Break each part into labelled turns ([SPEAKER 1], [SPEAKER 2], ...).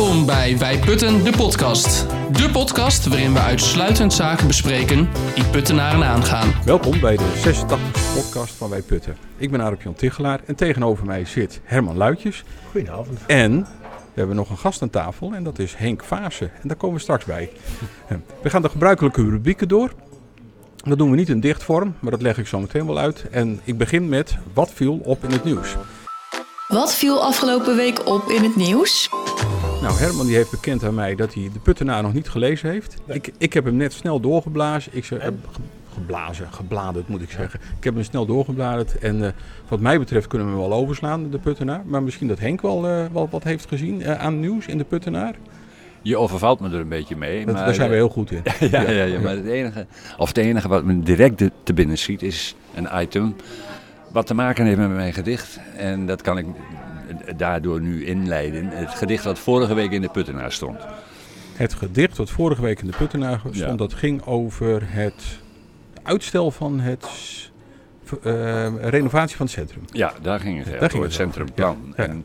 [SPEAKER 1] Welkom bij Wij Putten, de podcast. De podcast waarin we uitsluitend zaken bespreken die Puttenaren aangaan.
[SPEAKER 2] Welkom bij de 86e podcast van Wij Putten. Ik ben Arup Jan Tichelaar en tegenover mij zit Herman Luitjes.
[SPEAKER 3] Goedenavond.
[SPEAKER 2] En we hebben nog een gast aan tafel en dat is Henk Vaassen. En daar komen we straks bij. We gaan de gebruikelijke rubrieken door. Dat doen we niet in dichtvorm, maar dat leg ik zo meteen wel uit. En ik begin met wat viel op in het nieuws.
[SPEAKER 4] Wat viel afgelopen week op in het nieuws?
[SPEAKER 2] Nou, Herman die heeft bekend aan mij dat hij de Puttenaar nog niet gelezen heeft. Ik, ik heb hem net snel doorgeblazen. Ik zeg, eh, ge- geblazen, gebladerd moet ik zeggen. Ik heb hem snel doorgebladerd. En eh, wat mij betreft kunnen we hem wel overslaan, de Puttenaar. Maar misschien dat Henk wel, eh, wel wat heeft gezien eh, aan nieuws in de Puttenaar.
[SPEAKER 5] Je overvalt me er een beetje mee.
[SPEAKER 2] Dat,
[SPEAKER 5] maar,
[SPEAKER 2] daar zijn we heel goed in.
[SPEAKER 5] ja, ja, ja, maar het enige, of het enige wat me direct de- te binnen schiet is een item wat te maken heeft met mijn gedicht. En dat kan ik daardoor nu inleiden. Het gedicht wat vorige week in de Puttenaar stond.
[SPEAKER 2] Het gedicht wat vorige week in de Puttenaar stond,
[SPEAKER 5] Ja.
[SPEAKER 2] dat ging over het uitstel van het eh, renovatie van het centrum.
[SPEAKER 5] Ja, daar ging het
[SPEAKER 2] Daar
[SPEAKER 5] over,
[SPEAKER 2] ging
[SPEAKER 5] het centrumplan.
[SPEAKER 2] ja, ja.
[SPEAKER 5] En,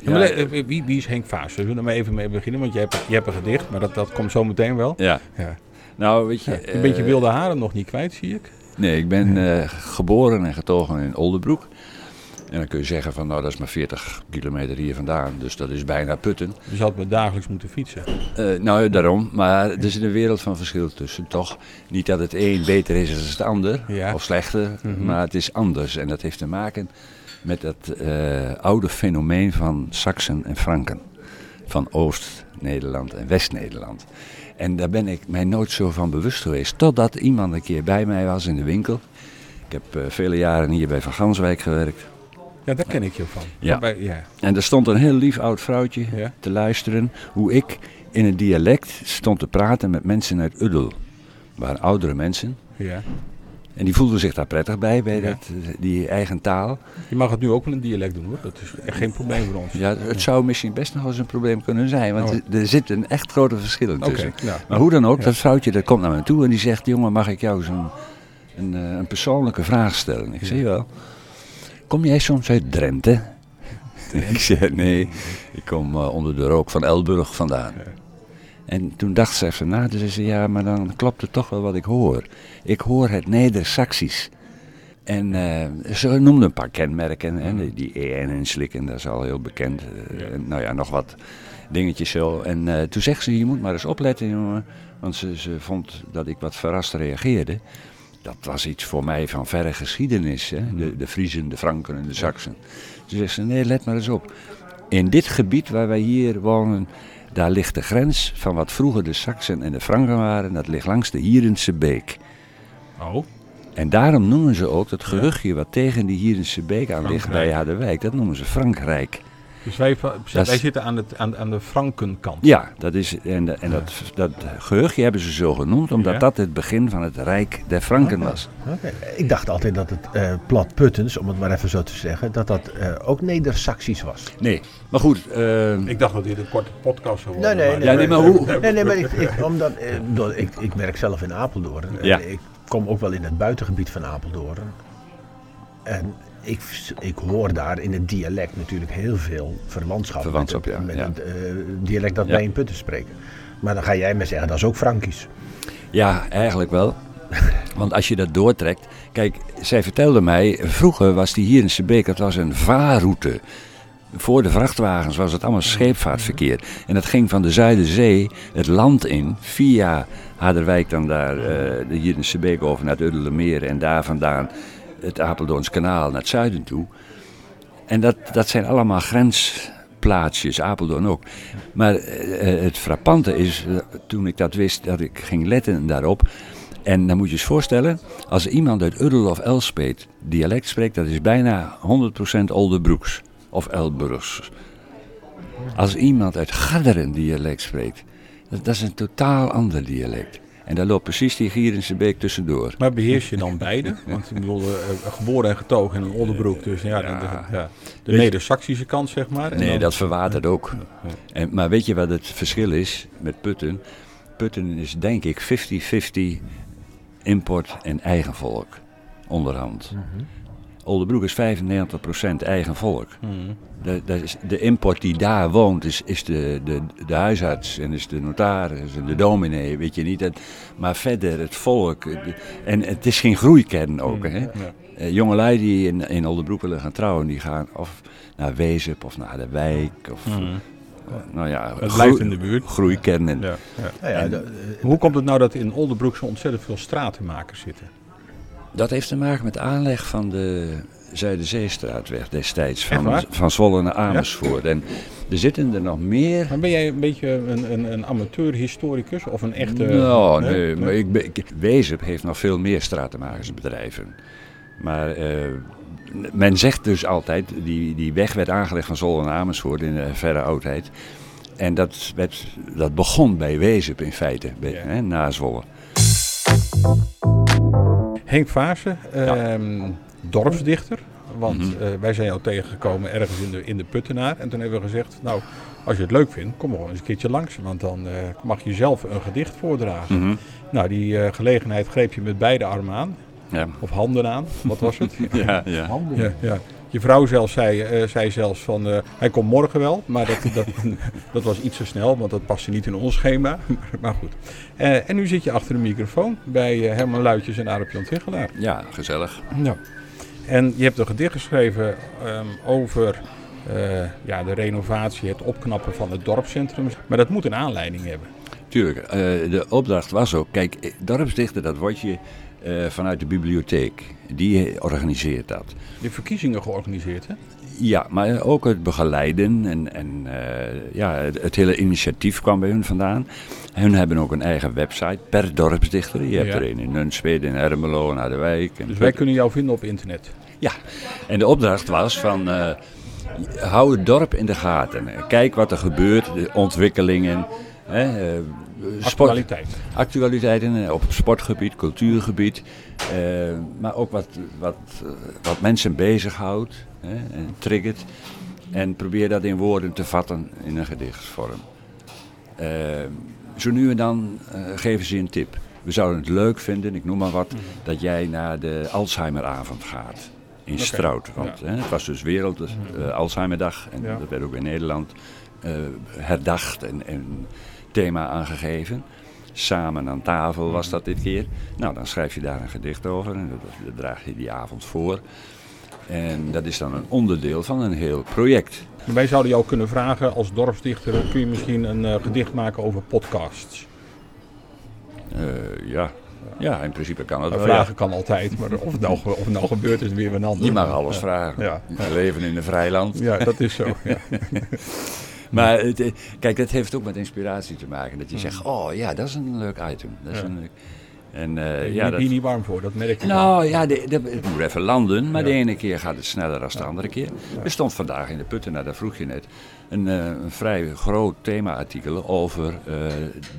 [SPEAKER 2] Ja,
[SPEAKER 5] ja,
[SPEAKER 2] wie, wie is Henk Vaas? We zullen maar even mee beginnen, want je hebt, je hebt een gedicht, maar dat, dat komt zo meteen wel.
[SPEAKER 5] ja,
[SPEAKER 2] Ja.
[SPEAKER 5] nou weet je...
[SPEAKER 2] Ja, een beetje
[SPEAKER 5] eh,
[SPEAKER 2] wilde haren nog niet kwijt, zie ik.
[SPEAKER 5] Nee, ik ben eh, geboren en getogen in Oldenbroek. En dan kun je zeggen van nou dat is maar 40 kilometer hier vandaan. Dus dat is bijna Putten.
[SPEAKER 2] Je had me dagelijks moeten fietsen.
[SPEAKER 5] Eh, nou, daarom. Maar er zit een wereld van verschil tussen, toch? Niet dat het een beter is dan het ander,
[SPEAKER 2] Ja.
[SPEAKER 5] of slechter,
[SPEAKER 2] Mhm.
[SPEAKER 5] maar het is anders. En dat heeft te maken met dat eh, oude fenomeen van Saksen en Franken. Van Oost-Nederland en West-Nederland. En daar ben ik mij nooit zo van bewust geweest. Totdat iemand een keer bij mij was in de winkel. Ik heb eh, vele jaren hier bij Van Ganswijk gewerkt.
[SPEAKER 2] Ja, daar ken ik je van.
[SPEAKER 5] Ja.
[SPEAKER 2] Bij- ja.
[SPEAKER 5] En er stond een heel lief oud vrouwtje
[SPEAKER 2] Ja.
[SPEAKER 5] te luisteren hoe ik in het dialect stond te praten met mensen uit Uddel. Waren oudere mensen.
[SPEAKER 2] ja.
[SPEAKER 5] En die voelden zich daar prettig bij, bij
[SPEAKER 2] Ja.
[SPEAKER 5] dat, die eigen taal.
[SPEAKER 2] Je mag het nu ook wel in dialect doen hoor. Dat is echt geen probleem voor ons.
[SPEAKER 5] Ja, het zou misschien best nog wel eens een probleem kunnen zijn, want
[SPEAKER 2] Oh.
[SPEAKER 5] er- er zitten echt grote verschillen tussen.
[SPEAKER 2] ja.
[SPEAKER 5] Maar hoe dan ook, dat vrouwtje dat komt naar me toe en die zegt: Jongen, mag ik jou zo'n een, eh, een persoonlijke vraag stellen? Ik zeg wel. Kom jij soms uit Drenthe? ik zeg nee, ik kom eh, onder de rook van Elburg vandaan. En toen dacht ze even na, zei ze, ja, maar dan klopt het toch wel wat ik hoor. Ik hoor het Neder-Saxisch. En eh, ze noemde een paar kenmerken, hè, die- die EN en slikken, dat is al heel bekend. Eh, en nou ja, nog wat dingetjes zo. En toen zegt ze, je moet maar eens opletten, jongen. Want ze, ze vond dat ik wat verrast reageerde. Dat was iets voor mij van verre geschiedenis, hè? De, de Friezen, de Franken en de Saksen. Toen zegt ze, nee, let maar eens op. In dit gebied waar wij hier wonen, daar ligt de grens van wat vroeger de Saksen en de Franken waren. Dat ligt langs de Hierense beek.
[SPEAKER 2] Oh,
[SPEAKER 5] En daarom noemen ze ook dat geruchtje wat tegen die Hierense beek aan ligt bij Harderwijk. Dat noemen ze Frankrijk.
[SPEAKER 2] Dus wij, zitten aan, het, aan, aan de Frankenkant.
[SPEAKER 5] Ja, dat is, en, de- en dat, dat geruchtje hebben ze zo genoemd omdat
[SPEAKER 2] Ja.
[SPEAKER 5] dat het begin van het Rijk der Franken was.
[SPEAKER 3] Oké. Ik dacht altijd dat het eh, plat Puttens, om het maar even zo te zeggen, dat dat eh, ook Neder-Saxisch was.
[SPEAKER 5] Nee, maar goed. eh,
[SPEAKER 2] Ik dacht dat dit een korte podcast zou worden.
[SPEAKER 3] Nee, nee, nee.
[SPEAKER 5] Ja, nee, maar hoe-
[SPEAKER 3] Nee, nee, maar ik, ik, omdat, eh, door- ik, ik werk zelf in Apeldoorn.
[SPEAKER 5] Ja.
[SPEAKER 3] Ik kom ook wel in het buitengebied van Apeldoorn. En ik, ik hoor daar in het dialect natuurlijk heel veel verwantschap.
[SPEAKER 5] Verwantschap,
[SPEAKER 3] met
[SPEAKER 5] ja,
[SPEAKER 3] het, met
[SPEAKER 5] ja.
[SPEAKER 3] het eh, dialect dat wij in Putten spreken. Maar dan ga jij me zeggen, dat is ook Frankisch.
[SPEAKER 5] Ja, eigenlijk wel. Want als je dat doortrekt. Kijk, zij vertelde mij. Vroeger was die Hierense beek. Dat was een vaarroute. Voor de vrachtwagens was het allemaal scheepvaartverkeer. En dat ging van de Zuiderzee het land in. Via Harderwijk dan daar eh, de Hierense beek over naar het Uddelermeer. En daar vandaan het Apeldoorns kanaal naar het zuiden toe. En dat, dat zijn allemaal grensplaatsjes, Apeldoorn ook. Maar eh, het frappante is, eh, toen ik dat wist, dat ik ging letten daarop. En dan moet je eens voorstellen, als iemand uit Uddel of Elspet dialect spreekt, dat is bijna 100% Oldebroeks of Elburgs. Als iemand uit Garderen dialect spreekt, dat is een totaal ander dialect. En daar loopt precies die Gierense beek tussendoor.
[SPEAKER 2] Maar beheers je dan beide? Want ik bedoel, eh, geboren en getogen in een onderbroek. Dus ja, de, de, ja, de Neder-Saxische kant, zeg maar. En
[SPEAKER 5] Nee,
[SPEAKER 2] dan-
[SPEAKER 5] dat verwatert ook. En, maar weet je wat het verschil is met Putten? Putten is denk ik 50-50 import en eigen volk onderhand. Oldebroek is 95% eigen volk.
[SPEAKER 2] Mhm.
[SPEAKER 5] De, dat is, de import die daar woont is, is de, de, de huisarts en is de notaris en de dominee, weet je niet. Dat, maar verder het volk. de- en het is geen groeikern ook. Hè?
[SPEAKER 2] Ja.
[SPEAKER 5] Eh, jongelui die in, in Oldebroek willen gaan trouwen, die gaan of naar Wezep of naar de wijk. Of,
[SPEAKER 2] Mhm.
[SPEAKER 5] eh, nou ja,
[SPEAKER 2] Het blijft in de buurt.
[SPEAKER 5] groeikernen.
[SPEAKER 2] Ja, ja.
[SPEAKER 3] Nou ja,
[SPEAKER 5] En-
[SPEAKER 3] de-
[SPEAKER 2] Hoe komt het nou dat in Oldenbroek zo ontzettend veel stratenmakers zitten?
[SPEAKER 5] Dat heeft te maken met de aanleg van de Zuiderzeestraatweg destijds. Van, van Zwolle naar Amersfoort. En er zitten er nog meer.
[SPEAKER 2] Maar ben jij een beetje een, een, een amateur-historicus of een echte...
[SPEAKER 5] Nou, nee, maar ik, ben- ik, Wezep heeft nog veel meer stratenmakersbedrijven. Maar eh, men zegt dus altijd, die, die weg werd aangelegd van Zwolle naar Amersfoort in de verre oudheid. En dat, werd, dat begon bij Wezep in feite, bij,
[SPEAKER 2] Ja.
[SPEAKER 5] hè, na Zwolle.
[SPEAKER 2] Henk Vaassen, ehm, dorpsdichter. Want
[SPEAKER 5] Mhm.
[SPEAKER 2] eh, wij zijn jou tegengekomen ergens in de, in de Puttenaar. En toen hebben we gezegd, nou, als je het leuk vindt, kom gewoon eens een keertje langs. Want dan eh, mag je zelf een gedicht voordragen.
[SPEAKER 5] Mhm.
[SPEAKER 2] Nou, die eh, gelegenheid greep je met beide armen aan.
[SPEAKER 5] Ja.
[SPEAKER 2] Of handen aan, wat was het?
[SPEAKER 5] Ja, ja.
[SPEAKER 2] Ja, ja. Je vrouw zelf zei, eh, zei zelfs van, eh, hij komt morgen wel. Maar dat, dat, dat was iets te snel, want dat paste niet in ons schema. Maar, maar goed. Eh, en nu zit je achter de microfoon bij Herman Luitjes en Aarop Jan Tichelaar.
[SPEAKER 5] ja, gezellig.
[SPEAKER 2] Nou, en je hebt een gedicht geschreven ehm, over eh, ja, de renovatie, het opknappen van het dorpscentrum. Maar dat moet een aanleiding hebben.
[SPEAKER 5] Tuurlijk, eh, de opdracht was ook, kijk, dorpsdichter, dat word je eh, vanuit de bibliotheek. Die organiseert dat.
[SPEAKER 2] Je verkiezingen georganiseerd, hè?
[SPEAKER 5] Ja, maar ook het begeleiden en, en eh, ja, het, het hele initiatief kwam bij hun vandaan. Hun hebben ook een eigen website per dorpsdichter. Je hebt
[SPEAKER 2] Ja.
[SPEAKER 5] er een in Nunspeet, in Ermelo, in Harderwijk. En
[SPEAKER 2] Dus wij kunnen jou vinden op internet.
[SPEAKER 5] Ja, en de opdracht was van eh, hou het dorp in de gaten. Kijk wat er gebeurt, de ontwikkelingen. Hè, sport-
[SPEAKER 2] Actualiteit.
[SPEAKER 5] actualiteiten eh, op het sportgebied, cultuurgebied. eh, maar ook wat, wat, eh, wat mensen bezighoudt hè, en triggert. En probeer dat in woorden te vatten in een gedichtsvorm. Zo nu en dan geven ze een tip. We zouden het leuk vinden, ik noem maar wat, dat jij naar de Alzheimeravond gaat in Strout. Want hè, het was dus Wereld eh, Alzheimerdag en
[SPEAKER 2] Ja.
[SPEAKER 5] dat werd ook in Nederland herdacht en, en thema aangegeven. Samen aan tafel was dat dit keer. Nou, dan schrijf je daar een gedicht over en dat, dat draag je die avond voor. En dat is dan een onderdeel van een heel project.
[SPEAKER 2] Wij zouden jou kunnen vragen als dorpsdichter, kun je misschien een eh, gedicht maken over podcasts?
[SPEAKER 5] Eh, ja. ja, in principe kan het wel. ja.
[SPEAKER 2] vragen kan altijd, maar of het nou, of het nou gebeurt is weer een ander.
[SPEAKER 5] Je mag alles vragen.
[SPEAKER 2] Ja.
[SPEAKER 5] We leven in een vrij land.
[SPEAKER 2] Ja, dat is zo. Ja.
[SPEAKER 5] Maar het, eh, kijk, dat heeft ook met inspiratie te maken. Dat je zegt, oh ja, dat is een leuk item. Dat is
[SPEAKER 2] Ja.
[SPEAKER 5] een leuk... En eh,
[SPEAKER 2] Je
[SPEAKER 5] ja, dat...
[SPEAKER 2] hier niet warm voor, dat merk je.
[SPEAKER 5] Nou ja, de, de, het moet even landen, maar
[SPEAKER 2] Ja.
[SPEAKER 5] de ene keer gaat het sneller dan de andere keer. Er stond vandaag in de putten, nou, dat vroeg je net, een, eh, een vrij groot thema-artikel over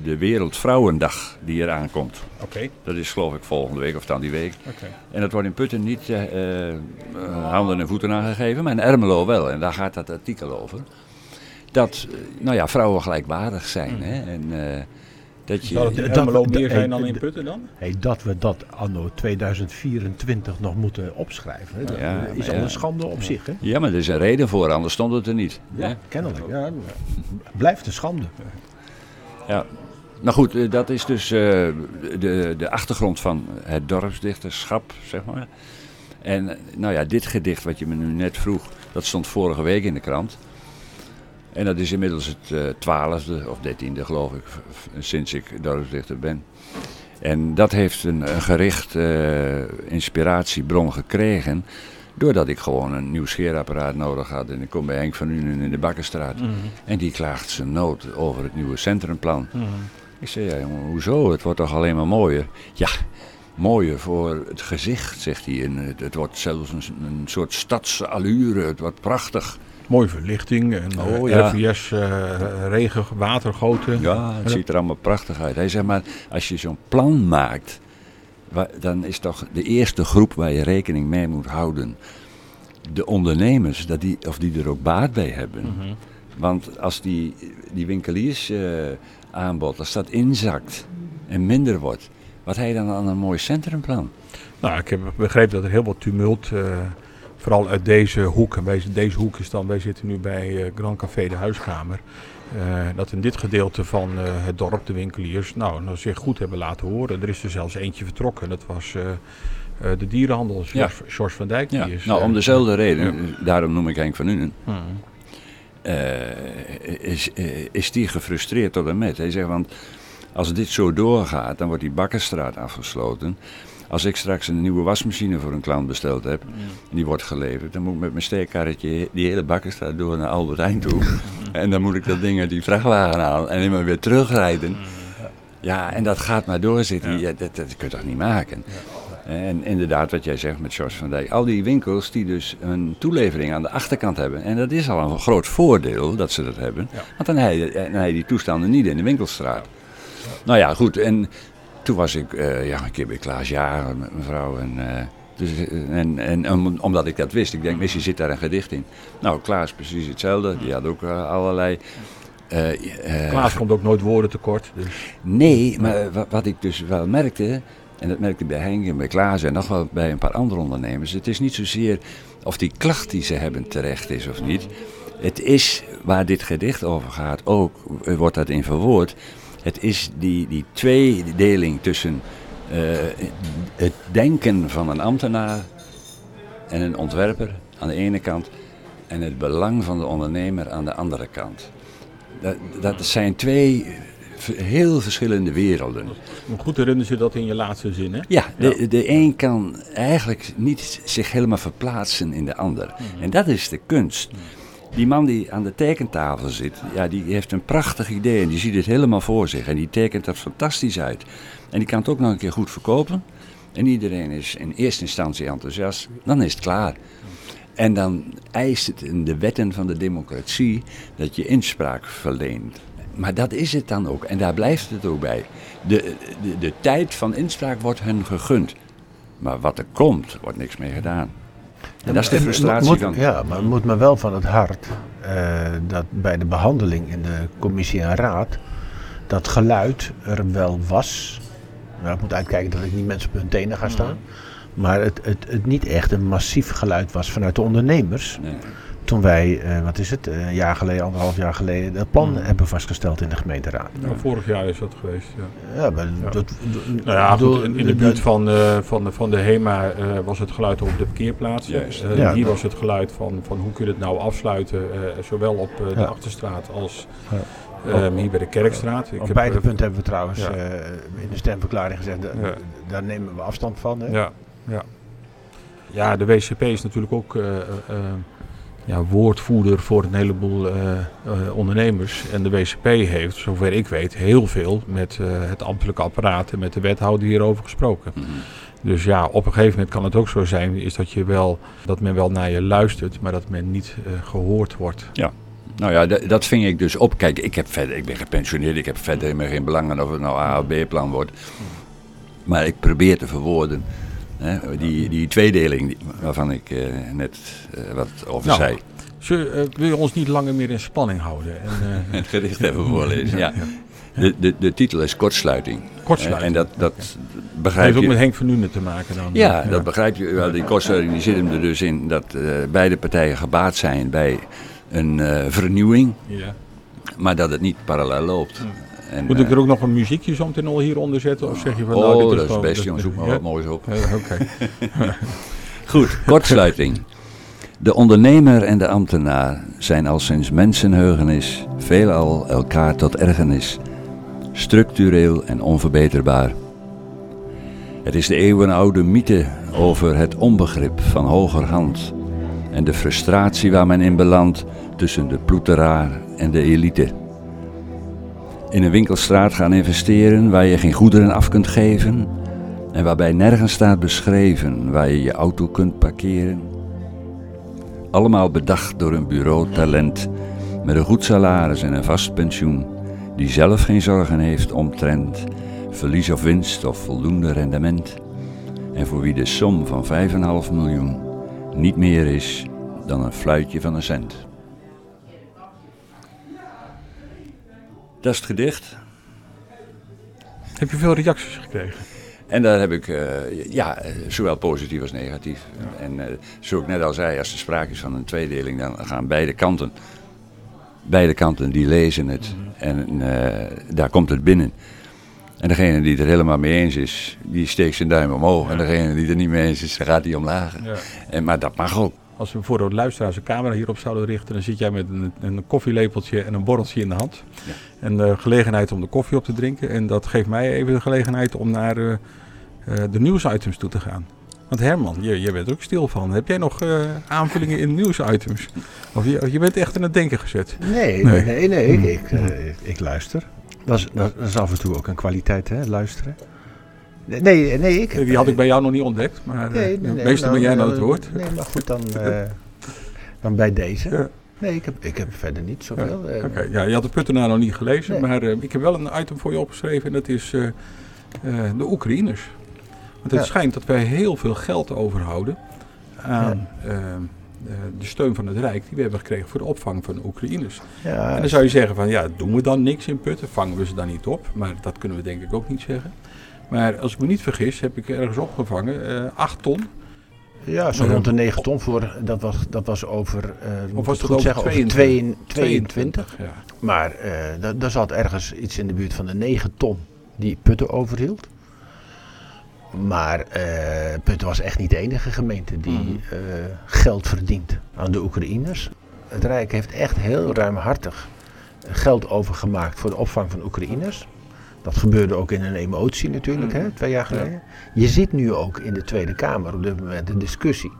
[SPEAKER 5] de Wereldvrouwendag die eraan komt.
[SPEAKER 2] Oké,
[SPEAKER 5] Dat is geloof ik volgende week of dan die week.
[SPEAKER 2] oké.
[SPEAKER 5] En dat wordt in Putten niet handen en voeten aangegeven, maar in Ermelo wel. En daar gaat dat artikel over. Dat, eh, nou ja, vrouwen gelijkwaardig zijn. Hè? En, eh, dat je,
[SPEAKER 2] Zou het in
[SPEAKER 3] Dat-
[SPEAKER 2] Ermelo
[SPEAKER 3] dat-
[SPEAKER 2] meer zijn dan in Putten dan?
[SPEAKER 3] Hey, dat we dat anno 2024 nog moeten opschrijven, hè, dat
[SPEAKER 5] Ja,
[SPEAKER 3] is al
[SPEAKER 5] ja.
[SPEAKER 3] een schande op zich. Hè?
[SPEAKER 5] ja, maar er is een reden voor, anders stond het er niet. hè?
[SPEAKER 3] Kennelijk. Ja, blijft een schande.
[SPEAKER 5] Ja. Nou goed, eh, dat is dus eh, de, de achtergrond van het dorpsdichterschap, zeg maar. En nou ja, dit gedicht wat je me nu net vroeg, dat stond vorige week in de krant. En dat is inmiddels het eh, twaalfde of dertiende geloof ik, sinds ik dorpsdichter ben. En dat heeft een, een gericht eh, inspiratiebron gekregen, doordat ik gewoon een nieuw scheerapparaat nodig had. En ik kom bij Henk van Unen in de Bakkerstraat. En die klaagt zijn nood over het nieuwe centrumplan. Ik zei, ja jongen, hoezo? Het wordt toch alleen maar mooier? Ja, mooier voor het gezicht, zegt hij. En het, het wordt zelfs een, een soort stadsallure. Het wordt prachtig.
[SPEAKER 2] Mooie verlichting en eh,
[SPEAKER 5] Oh, ja.
[SPEAKER 2] RVS, eh, regen, watergoten.
[SPEAKER 5] Ja, het ziet er allemaal prachtig uit. Hij zegt maar, als je zo'n plan maakt, dan is toch de eerste groep waar je rekening mee moet houden. De ondernemers, dat die, of die er ook baat bij hebben.
[SPEAKER 2] Mhm.
[SPEAKER 5] Want als die, die winkeliers eh, aanbod, als dat inzakt en minder wordt, wat heb je dan aan een mooi centrumplan?
[SPEAKER 2] Nou, ik heb begrepen dat er heel wat tumult eh, vooral uit deze hoek. En wij, deze hoek is dan, wij zitten nu bij eh, Grand Café de Huiskamer. Eh, dat in dit gedeelte van eh, het dorp de winkeliers nou, nou zich goed hebben laten horen. Er is er zelfs eentje vertrokken. Dat was de dierenhandel, George van Dijk.
[SPEAKER 5] Ja.
[SPEAKER 2] Die is,
[SPEAKER 5] nou, om dezelfde reden, daarom noem ik Henk van Unen,
[SPEAKER 2] hmm.
[SPEAKER 5] is, is die gefrustreerd tot en met. Hij zegt, want als dit zo doorgaat, dan wordt die Bakkerstraat afgesloten. Als ik straks een nieuwe wasmachine voor een klant besteld heb, en die wordt geleverd, dan moet ik met mijn steekkarretje die hele Bakkerstraat door naar Albert Heijn toe. en dan moet ik dat ding uit die vrachtwagen halen en helemaal weer terugrijden. Ja, en dat gaat maar doorzitten. Ja, dat, dat kun je toch niet maken? En inderdaad, wat jij zegt met George van Dijk. Al die winkels die dus een toelevering aan de achterkant hebben. En dat is al een groot voordeel dat ze dat hebben. Want dan heb, je, dan heb je die toestanden niet in de winkelstraat. Nou ja, goed. En toen was ik eh, ja, een keer bij Klaas Jager met mevrouw. En, eh, dus, eh, en, en om- omdat ik dat wist, ik denk, misschien zit daar een gedicht in. Nou, Klaas precies hetzelfde. Die had ook allerlei...
[SPEAKER 2] Klaas komt ook nooit woorden tekort. Dus.
[SPEAKER 5] Nee, maar wa- wat ik dus wel merkte, en dat merkte ik bij Henk en bij Klaas en nog wel bij een paar andere ondernemers, het is niet zozeer of die klacht die ze hebben terecht is of niet. Het is, waar dit gedicht over gaat, ook wordt dat in verwoord, het is die, die tweedeling tussen eh, het denken van een ambtenaar en een ontwerper aan de ene kant en het belang van de ondernemer aan de andere kant. Dat, dat zijn twee heel verschillende werelden.
[SPEAKER 2] Maar goed herinner je dat in je laatste zin, hè?
[SPEAKER 5] Ja, de, de een kan eigenlijk niet zich helemaal verplaatsen in de ander. En dat is de kunst. Die man die aan de tekentafel zit, ja, die heeft een prachtig idee en die ziet het helemaal voor zich. En die tekent er fantastisch uit. En die kan het ook nog een keer goed verkopen. En iedereen is in eerste instantie enthousiast. Dan is het klaar. En dan eist het in de wetten van de democratie dat je inspraak verleent. Maar dat is het dan ook. En daar blijft het ook bij. De, de, de tijd van inspraak wordt hun gegund. Maar wat er komt, wordt niks mee gedaan. En dat is de frustratie
[SPEAKER 3] moet,
[SPEAKER 5] van...
[SPEAKER 3] Ja, maar het moet me wel van het hart eh, dat bij de behandeling in de commissie en raad dat geluid er wel was. Nou, ik moet uitkijken dat ik niet mensen op hun tenen ga staan. Maar het, het, het niet echt een massief geluid was vanuit de ondernemers.
[SPEAKER 5] Nee.
[SPEAKER 3] Toen wij, eh, wat is het, eh, een jaar geleden, anderhalf jaar geleden, dat plan
[SPEAKER 2] Mm.
[SPEAKER 3] hebben vastgesteld in de gemeenteraad.
[SPEAKER 2] Nou, vorig jaar is dat geweest, ja.
[SPEAKER 3] Ja, maar
[SPEAKER 2] Ja.
[SPEAKER 3] dat,
[SPEAKER 2] Nou ja,
[SPEAKER 3] bedoel,
[SPEAKER 2] goed, in, in de buurt van, eh, van, de, van de HEMA eh, was het geluid op de
[SPEAKER 3] Ja.
[SPEAKER 2] hier was het geluid van, van hoe kun je het nou afsluiten, eh, zowel op eh, de
[SPEAKER 3] Ja.
[SPEAKER 2] Achterstraat als
[SPEAKER 3] Ja.
[SPEAKER 2] ehm, hier bij de Kerkstraat. Ik
[SPEAKER 3] Op
[SPEAKER 2] heb,
[SPEAKER 3] beide punten hebben we trouwens
[SPEAKER 2] Ja.
[SPEAKER 3] eh, in de stemverklaring gezegd, da-
[SPEAKER 2] Ja.
[SPEAKER 3] daar nemen we afstand van. Hè?
[SPEAKER 2] Ja, ja. ja, de WCP is natuurlijk ook ja, woordvoerder voor een heleboel eh, eh, ondernemers. En de WCP heeft, zover ik weet, heel veel met eh, het ambtelijke apparaat en met de wethouder hierover gesproken.
[SPEAKER 5] Mhm.
[SPEAKER 2] Dus ja, op een gegeven moment kan het ook zo zijn is dat, je wel, dat men wel naar je luistert, maar dat men niet eh, gehoord wordt.
[SPEAKER 5] Nou ja, dat, ving ik dus op. Kijk, ik, heb verder, ik ben gepensioneerd, ik heb verder helemaal geen belang aan of het nou A of B-plan wordt. Maar ik probeer te verwoorden hè, die, die tweedeling waarvan ik eh, net eh, wat over
[SPEAKER 2] Nou,
[SPEAKER 5] zei.
[SPEAKER 2] Zullen, eh, wil je ons niet langer meer in spanning houden? En,
[SPEAKER 5] Het gedicht even voorlezen, ja. De, de, de titel is Kortsluiting.
[SPEAKER 2] Kortsluiting,
[SPEAKER 5] En dat, dat
[SPEAKER 2] dat
[SPEAKER 5] begrijp
[SPEAKER 2] heeft ook
[SPEAKER 5] je.
[SPEAKER 2] met Henk van Nuenen te maken dan?
[SPEAKER 5] Ja, dat begrijp je wel. Die kortsluiting die zit hem er dus in dat beide partijen gebaat zijn bij een vernieuwing,
[SPEAKER 2] Ja.
[SPEAKER 5] maar dat het niet parallel loopt. En,
[SPEAKER 2] Moet ik
[SPEAKER 5] eh,
[SPEAKER 2] er ook nog een muziekje zo meteen al hieronder zetten? Of zeg je van
[SPEAKER 5] oh,
[SPEAKER 2] nou, dit is
[SPEAKER 5] dat is best, jongen. Zoek maar
[SPEAKER 2] Ja?
[SPEAKER 5] wat moois op.
[SPEAKER 2] Ja, Oké.
[SPEAKER 5] Goed, kortsluiting. De ondernemer en de ambtenaar zijn al sinds mensenheugenis veelal elkaar tot ergernis, structureel en onverbeterbaar. Het is de eeuwenoude mythe over het onbegrip van hogerhand en de frustratie waar men in belandt tussen de ploeteraar en de elite. In een winkelstraat gaan investeren waar je geen goederen af kunt geven en waarbij nergens staat beschreven waar je je auto kunt parkeren. Allemaal bedacht door een bureau talent met een goed salaris en een vast pensioen, die zelf geen zorgen heeft omtrent verlies of winst of voldoende rendement, en voor wie de som van 5,5 miljoen niet meer is dan een fluitje van een cent. Dat is het gedicht.
[SPEAKER 2] Heb je veel reacties gekregen?
[SPEAKER 5] En daar heb ik, eh, ja, zowel positief als negatief. En eh, zoals ik net al zei, als er sprake is van een tweedeling, dan gaan beide kanten, beide kanten die lezen het. En eh, daar komt het binnen. En degene die het er helemaal mee eens is, die steekt zijn duim omhoog. En degene die het er niet mee eens is, dan gaat hij omlaag.
[SPEAKER 2] Ja.
[SPEAKER 5] En, maar dat mag ook.
[SPEAKER 2] Als we voor de luisteraars een camera hierop zouden richten, dan zit jij met een, een koffielepeltje en een borreltje in de hand.
[SPEAKER 5] Ja.
[SPEAKER 2] En de gelegenheid om de koffie op te drinken. En dat geeft mij even de gelegenheid om naar eh, eh, de nieuwsitems toe te gaan. Want Herman, je, je bent er ook stil van. Heb jij nog eh, aanvullingen in nieuwsitems? Of je, je bent echt aan het denken gezet?
[SPEAKER 3] Nee,
[SPEAKER 2] Nee.
[SPEAKER 3] nee, nee, ik, ik, eh, ik, ik luister. Dat is, dat is af en toe ook een kwaliteit, hè, luisteren. Nee, nee, ik...
[SPEAKER 2] Die had ik bij jou nog niet ontdekt, maar eh,
[SPEAKER 3] Nee, nee, nee,
[SPEAKER 2] meestal ben jij aan het
[SPEAKER 3] nou,
[SPEAKER 2] woord.
[SPEAKER 3] Nee, maar goed, dan, eh, dan bij deze.
[SPEAKER 2] Ja.
[SPEAKER 3] Nee, ik heb, ik heb verder niet zoveel. eh,
[SPEAKER 2] Oké, ja, je had de Puttenaar nog niet gelezen, maar eh, ik heb wel een item voor je opgeschreven en dat is eh, eh, de Oekraïners. Want het
[SPEAKER 3] Ja.
[SPEAKER 2] schijnt dat wij heel veel geld overhouden aan eh, eh, de steun van het Rijk die we hebben gekregen voor de opvang van de Oekraïners.
[SPEAKER 3] ja,
[SPEAKER 2] En dan zou je zeggen van ja, doen we dan niks in Putten? Vangen we ze dan niet op? Maar dat kunnen we denk ik ook niet zeggen. Maar als ik me niet vergis, heb ik ergens opgevangen eh 8 ton.
[SPEAKER 3] ja, zo
[SPEAKER 2] Ja.
[SPEAKER 3] rond de 9 ton voor, dat was, dat was over, eh moet
[SPEAKER 2] was het
[SPEAKER 3] goed zeggen, over
[SPEAKER 2] 22?
[SPEAKER 3] 22. 22.
[SPEAKER 2] Ja.
[SPEAKER 3] Maar eh da- daar zat ergens iets in de buurt van de 9 ton die Putten overhield. Maar eh, Putten was echt niet de enige gemeente die
[SPEAKER 2] Mhm.
[SPEAKER 3] eh, geld verdient aan de Oekraïners. Het Rijk heeft echt heel ruimhartig geld overgemaakt voor de opvang van Oekraïners. Dat gebeurde ook in een emotie natuurlijk, hè, twee jaar geleden. Je ziet nu ook in de Tweede Kamer op dit moment een discussie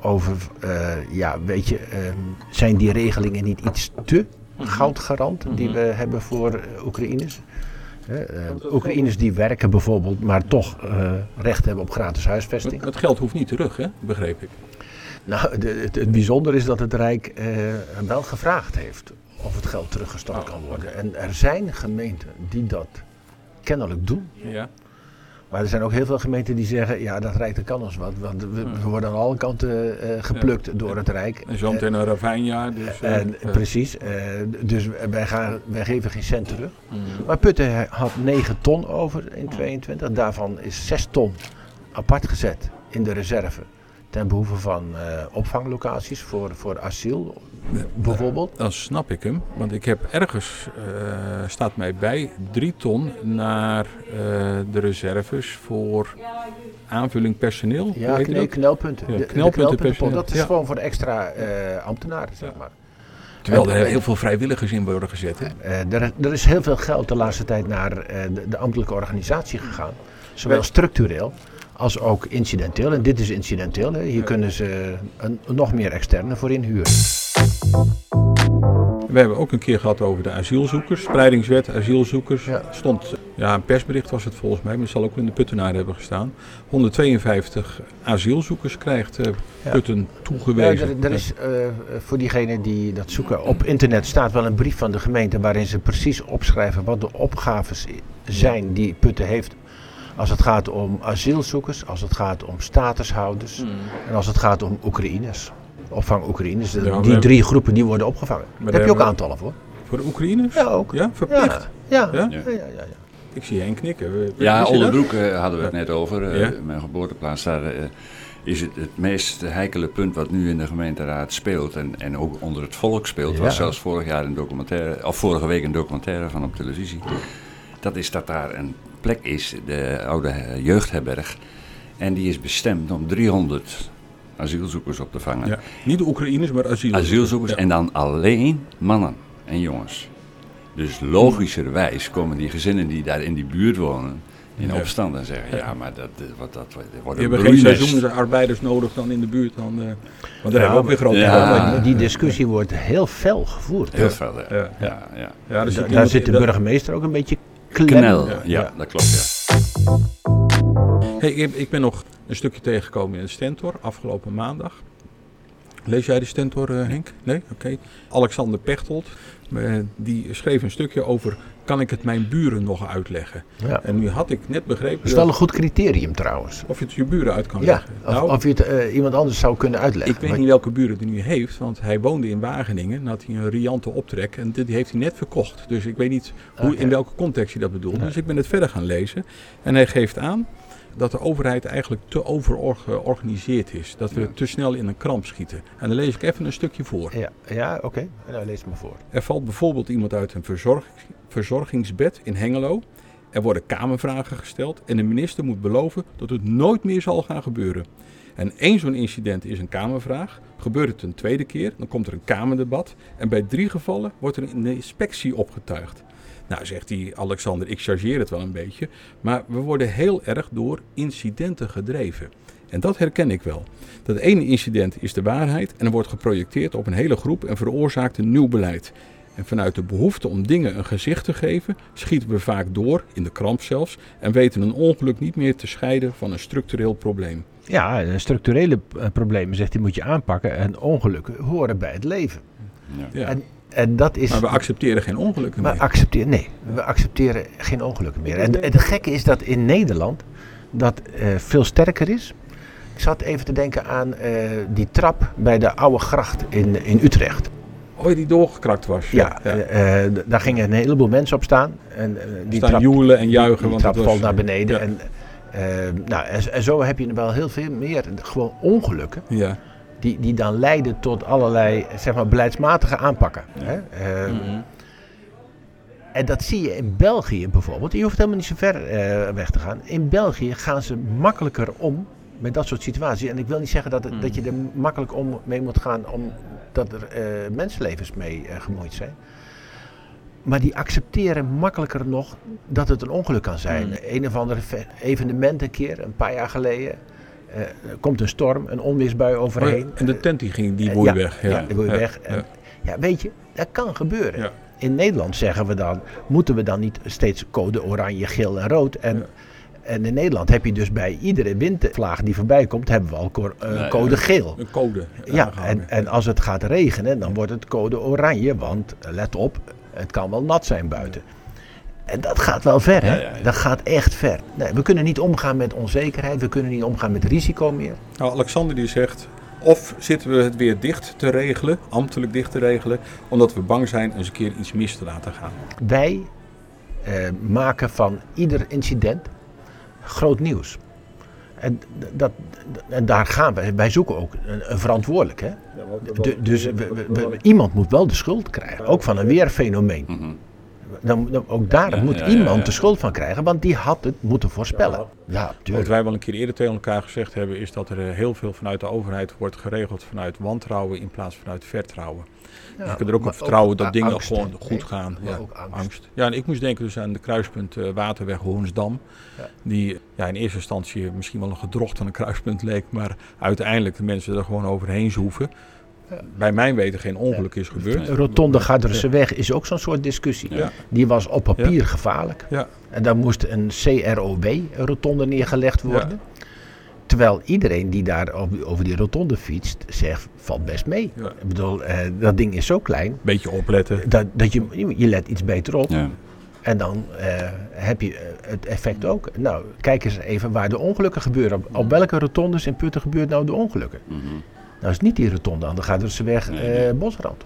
[SPEAKER 3] over, eh, ja, weet je, ehm, zijn die regelingen niet iets te goudgarant die we hebben voor eh, Oekraïners? Eh, Oekraïners die werken bijvoorbeeld, maar toch recht hebben op gratis huisvesting.
[SPEAKER 2] Het, het geld hoeft niet terug, hè? begreep ik.
[SPEAKER 3] Nou, de, het, het bijzondere is dat het Rijk eh, wel gevraagd heeft of het geld teruggestort kan worden. En er zijn gemeenten die dat kennelijk doen.
[SPEAKER 2] Ja.
[SPEAKER 3] Maar er zijn ook heel veel gemeenten die zeggen, ja, dat Rijk dat kan ons wat. Want we, we worden aan alle kanten eh, geplukt door het Rijk.
[SPEAKER 2] En zo meteen een ravijnjaar. Dus, eh,
[SPEAKER 3] En,
[SPEAKER 2] eh,
[SPEAKER 3] precies, eh, dus wij, gaan, wij geven geen cent terug.
[SPEAKER 2] mm.
[SPEAKER 3] Maar Putten had 9 ton over in 22. Daarvan is 6 ton apart gezet in de reserve. Ten behoeve van eh, opvanglocaties voor, voor asiel, bijvoorbeeld.
[SPEAKER 2] Dan snap ik hem, want ik heb ergens, eh, staat mij bij, drie ton naar eh, de reserves voor aanvulling personeel.
[SPEAKER 3] Ja,
[SPEAKER 2] dat?
[SPEAKER 3] knelpunten.
[SPEAKER 2] Ja,
[SPEAKER 3] De- de
[SPEAKER 2] knelpunten.
[SPEAKER 3] Dat is
[SPEAKER 2] Ja.
[SPEAKER 3] gewoon voor de extra ambtenaren, zeg maar.
[SPEAKER 2] Terwijl er heel veel vrijwilligers in worden gezet. Hè?
[SPEAKER 3] Er, er is heel veel geld de laatste tijd naar de, de ambtelijke organisatie gegaan. Zowel structureel als ook incidenteel. En dit is incidenteel. Hè. Hier kunnen ze een, nog meer externe voor inhuren.
[SPEAKER 2] We hebben ook een keer gehad over de asielzoekers. Spreidingswet, asielzoekers.
[SPEAKER 3] Ja.
[SPEAKER 2] Stond, ja, een persbericht was het volgens mij, maar het zal ook in de Puttenaar hebben gestaan. 152 asielzoekers krijgt eh,
[SPEAKER 3] Ja.
[SPEAKER 2] Putten
[SPEAKER 3] Ja,
[SPEAKER 2] toegewezen.
[SPEAKER 3] er, er is eh, voor diegenen die dat zoeken op internet staat wel een brief van de gemeente waarin ze precies opschrijven wat de opgaves zijn die Putten heeft. Als het gaat om asielzoekers, als het gaat om statushouders
[SPEAKER 2] Mm.
[SPEAKER 3] en als het gaat om Oekraïners. Opvang Oekraïners.
[SPEAKER 2] Ja,
[SPEAKER 3] die
[SPEAKER 2] hebben-
[SPEAKER 3] drie groepen die worden opgevangen.
[SPEAKER 2] daar
[SPEAKER 3] heb je ook aantallen voor.
[SPEAKER 2] Voor de Oekraïners?
[SPEAKER 3] Ja, ook.
[SPEAKER 2] Ja, verplicht.
[SPEAKER 3] Ja, ja,
[SPEAKER 2] Ja?
[SPEAKER 3] ja, ja, ja, ja.
[SPEAKER 2] Ik zie Henk knikken. We-
[SPEAKER 5] Ja? Onderbroek eh, hadden we het net over. Eh,
[SPEAKER 2] Ja.
[SPEAKER 5] Mijn geboorteplaats daar eh, is het, het meest heikele punt wat nu in de gemeenteraad speelt. En, en ook onder het volk speelt.
[SPEAKER 3] Ja.
[SPEAKER 5] Was zelfs vorig jaar een documentaire, of vorige week een documentaire van op televisie. Dat is dat daar een plek is, de oude jeugdherberg. En die is bestemd om 300 asielzoekers op te vangen.
[SPEAKER 2] Ja. Niet de Oekraïners, maar asielzoekers.
[SPEAKER 5] Asielzoekers
[SPEAKER 2] Ja.
[SPEAKER 5] en dan alleen mannen en jongens. Dus logischerwijs komen die gezinnen die daar in die buurt wonen in
[SPEAKER 2] Ja.
[SPEAKER 5] opstand en zeggen: ja, maar dat, eh, wat, dat wordt een
[SPEAKER 2] hebben geen
[SPEAKER 5] broeinest.
[SPEAKER 2] seizoensarbeiders nodig dan in de buurt. Dan, eh, want daar hebben we ook weer grote
[SPEAKER 5] ja.
[SPEAKER 2] problemen.
[SPEAKER 3] Maar die discussie wordt heel fel gevoerd.
[SPEAKER 5] Heel veel, ja.
[SPEAKER 2] Ja.
[SPEAKER 5] Ja, ja.
[SPEAKER 2] Ja, daar
[SPEAKER 3] Da-
[SPEAKER 2] zit
[SPEAKER 3] daar
[SPEAKER 2] iemand
[SPEAKER 3] zit de burgemeester ook een beetje klem.
[SPEAKER 5] Knel, ja,
[SPEAKER 2] Ja.
[SPEAKER 5] dat klopt. Ja.
[SPEAKER 2] Hey, ik, ik ben nog een stukje tegengekomen in de Stentor afgelopen maandag. Lees jij de Stentor, eh, Henk? Nee? Oké. Alexander Pechtold, eh, die schreef een stukje over... kan ik het mijn buren nog uitleggen?
[SPEAKER 3] Ja.
[SPEAKER 2] En nu had ik net begrepen...
[SPEAKER 3] Dat is wel een goed criterium trouwens.
[SPEAKER 2] of je het je buren uit kan
[SPEAKER 3] Ja,
[SPEAKER 2] leggen.
[SPEAKER 3] of,
[SPEAKER 2] Nou,
[SPEAKER 3] of je het eh, iemand anders zou kunnen uitleggen.
[SPEAKER 2] ik weet
[SPEAKER 3] Maar-
[SPEAKER 2] niet welke buren die nu heeft, want hij woonde in Wageningen. En had hij een riante optrek en dit heeft hij net verkocht. Dus ik weet niet hoe, in welke context hij dat bedoelt. Dus ik ben het verder gaan lezen. En hij geeft aan dat de overheid eigenlijk te overgeorganiseerd is. Dat we
[SPEAKER 5] Ja.
[SPEAKER 2] te snel in een kramp schieten. En dan lees ik even een stukje voor.
[SPEAKER 3] Ja, ja oké. Nou, lees maar voor.
[SPEAKER 2] Er valt bijvoorbeeld iemand uit een verzorg- verzorgingsbed in Hengelo. Er worden kamervragen gesteld en de minister moet beloven dat het nooit meer zal gaan gebeuren. En één zo'n incident is een kamervraag. Gebeurt het een tweede keer, dan komt er een kamerdebat. En bij drie gevallen wordt er een inspectie opgetuigd. Nou, zegt die Alexander, ik chargeer het wel een beetje. Maar we worden heel erg door incidenten gedreven. En dat herken ik wel. Dat ene incident is de waarheid en er wordt geprojecteerd op een hele groep en veroorzaakt een nieuw beleid. En vanuit de behoefte om dingen een gezicht te geven, schieten we vaak door, in de kramp zelfs, en weten een ongeluk niet meer te scheiden van een structureel probleem.
[SPEAKER 3] Ja, structurele eh, problemen, zegt hij, moet je aanpakken. En ongelukken horen bij het leven.
[SPEAKER 5] Ja.
[SPEAKER 2] Ja.
[SPEAKER 3] En, en dat is...
[SPEAKER 2] Maar we accepteren geen ongelukken
[SPEAKER 3] We
[SPEAKER 2] meer.
[SPEAKER 3] accepteren, nee, we accepteren geen ongelukken meer. En, en het gekke is dat in Nederland dat eh, veel sterker is. Ik zat even te denken aan eh, die trap bij de Oude Gracht in, in Utrecht.
[SPEAKER 2] Oh, die doorgekrakt was.
[SPEAKER 3] Ja, eh, eh, daar gingen een heleboel mensen op staan. En, eh, die
[SPEAKER 2] Staan
[SPEAKER 3] trap,
[SPEAKER 2] joelen en juichen.
[SPEAKER 3] die
[SPEAKER 2] want
[SPEAKER 3] trap valt naar beneden.
[SPEAKER 2] Ja.
[SPEAKER 3] En, nou, en, en zo heb je wel heel veel meer gewoon ongelukken.
[SPEAKER 2] Ja.
[SPEAKER 3] Die, die dan leiden tot allerlei zeg maar, beleidsmatige aanpakken. Hè? Eh,
[SPEAKER 2] Mhm.
[SPEAKER 3] En dat zie je in België bijvoorbeeld. Je hoeft helemaal niet zo ver weg te gaan. In België gaan ze makkelijker om met dat soort situaties. En ik wil niet zeggen dat, het- dat je er makkelijk om mee moet gaan omdat er eh, mensenlevens mee eh, gemoeid zijn. Maar die accepteren makkelijker nog dat het een ongeluk kan zijn. Een of ander ve- evenement een keer, een paar jaar geleden. eh, er komt een storm, een onweersbui overheen.
[SPEAKER 2] Oh, en de tent die ging, die woei
[SPEAKER 3] ja,
[SPEAKER 2] weg.
[SPEAKER 3] Ja, die woei
[SPEAKER 2] Ja,
[SPEAKER 3] weg. En,
[SPEAKER 2] ja.
[SPEAKER 3] ja, weet je, dat kan gebeuren.
[SPEAKER 2] Ja.
[SPEAKER 3] In Nederland zeggen we dan, moeten we dan niet steeds code oranje, geel en rood? En,
[SPEAKER 2] Ja.
[SPEAKER 3] En in Nederland heb je dus bij iedere windvlaag die voorbij komt, hebben we al eh,
[SPEAKER 5] Nee,
[SPEAKER 3] code
[SPEAKER 5] ja.
[SPEAKER 3] geel.
[SPEAKER 2] Een code.
[SPEAKER 3] Ja, en, en als het gaat regenen, dan wordt het code oranje. Want eh, let op, het kan wel nat zijn buiten. En dat gaat wel ver, hè?
[SPEAKER 5] Ja, ja, ja.
[SPEAKER 3] Dat gaat echt ver. Nee, we kunnen niet omgaan met onzekerheid, we kunnen niet omgaan met risico meer.
[SPEAKER 2] Nou, Alexander die zegt, of zitten we het weer dicht te regelen, ambtelijk dicht te regelen, omdat we bang zijn eens een keer iets mis te laten gaan.
[SPEAKER 3] Wij eh, maken van ieder incident groot nieuws. En, dat, en daar gaan we. Wij zoeken ook een, een verantwoordelijk. Hè? Du- dus we- we- we- iemand moet wel de schuld krijgen. Ook van een weerfenomeen.
[SPEAKER 5] Mhm.
[SPEAKER 3] Dan, dan- ook daar
[SPEAKER 5] Ja,
[SPEAKER 3] moet
[SPEAKER 5] ja,
[SPEAKER 3] iemand
[SPEAKER 5] ja, ja.
[SPEAKER 3] de schuld van krijgen. Want die had het moeten voorspellen. Ja,
[SPEAKER 2] Wat wij wel een keer eerder tegen elkaar gezegd hebben, is dat er eh, heel veel vanuit de overheid wordt geregeld vanuit wantrouwen in plaats van vanuit vertrouwen. Dus je kunt er ook op vertrouwen dat dingen
[SPEAKER 3] angst,
[SPEAKER 2] gewoon goed
[SPEAKER 3] Nee,
[SPEAKER 2] gaan. Ja,
[SPEAKER 3] ook angst.
[SPEAKER 2] angst. Ja, en ik moest denken dus aan de kruispunt eh, Waterweg Hoornsdam.
[SPEAKER 3] Ja.
[SPEAKER 2] Die ja, in eerste instantie misschien wel een gedrocht van een kruispunt leek, maar uiteindelijk de mensen er gewoon overheen zoeven.
[SPEAKER 3] Ja.
[SPEAKER 2] Bij mijn weten geen ongeluk is gebeurd.
[SPEAKER 3] De rotonde Garderse weg is ook zo'n soort discussie.
[SPEAKER 2] Ja.
[SPEAKER 3] Die was op papier gevaarlijk.
[SPEAKER 2] Ja.
[SPEAKER 3] En daar moest een CROB-rotonde neergelegd worden. Terwijl iedereen die daar over, die rotonde fietst, zegt, valt best mee.
[SPEAKER 2] Ja.
[SPEAKER 3] Ik bedoel, eh, dat ding is zo klein,
[SPEAKER 2] Beetje opletten.
[SPEAKER 3] dat, dat je, je let iets beter op.
[SPEAKER 5] Ja.
[SPEAKER 3] En dan eh, heb je eh, het effect ook. Nou, kijk eens even waar de ongelukken gebeuren. Op, op welke rotondes in Putten gebeurt nou de ongelukken?
[SPEAKER 5] Mhm.
[SPEAKER 3] Nou is niet die rotonde aan de Garderse weg,
[SPEAKER 5] Nee,
[SPEAKER 3] eh,
[SPEAKER 5] nee.
[SPEAKER 3] Bosrand.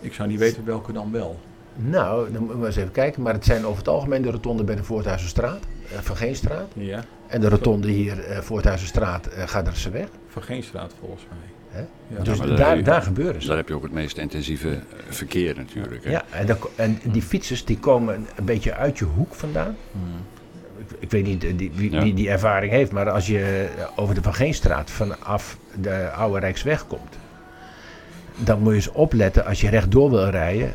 [SPEAKER 2] Ik zou niet weten welke dan wel.
[SPEAKER 3] Nou, dan moeten we eens even kijken. Maar het zijn over het algemeen de rotonde bij de Voorthuizenstraat, eh, Van Geenstraat.
[SPEAKER 2] Ja,
[SPEAKER 3] En de rotonde hier, eh Voorthuizenstraat, eh Garderse weg.
[SPEAKER 2] van geen straat volgens mij. Ja.
[SPEAKER 3] dus daar,
[SPEAKER 5] daar-
[SPEAKER 3] daar, gebeuren ze.
[SPEAKER 5] daar heb je ook het meest intensieve eh, verkeer natuurlijk. Hè?
[SPEAKER 3] Ja, en, en die fietsers die komen een beetje uit je hoek vandaan. Ik, ik weet niet die, wie,
[SPEAKER 5] Ja.
[SPEAKER 3] wie die ervaring heeft, maar als je over de Van Geenstraat vanaf de Oude Rijksweg komt, dan moet je eens opletten als je rechtdoor wil rijden,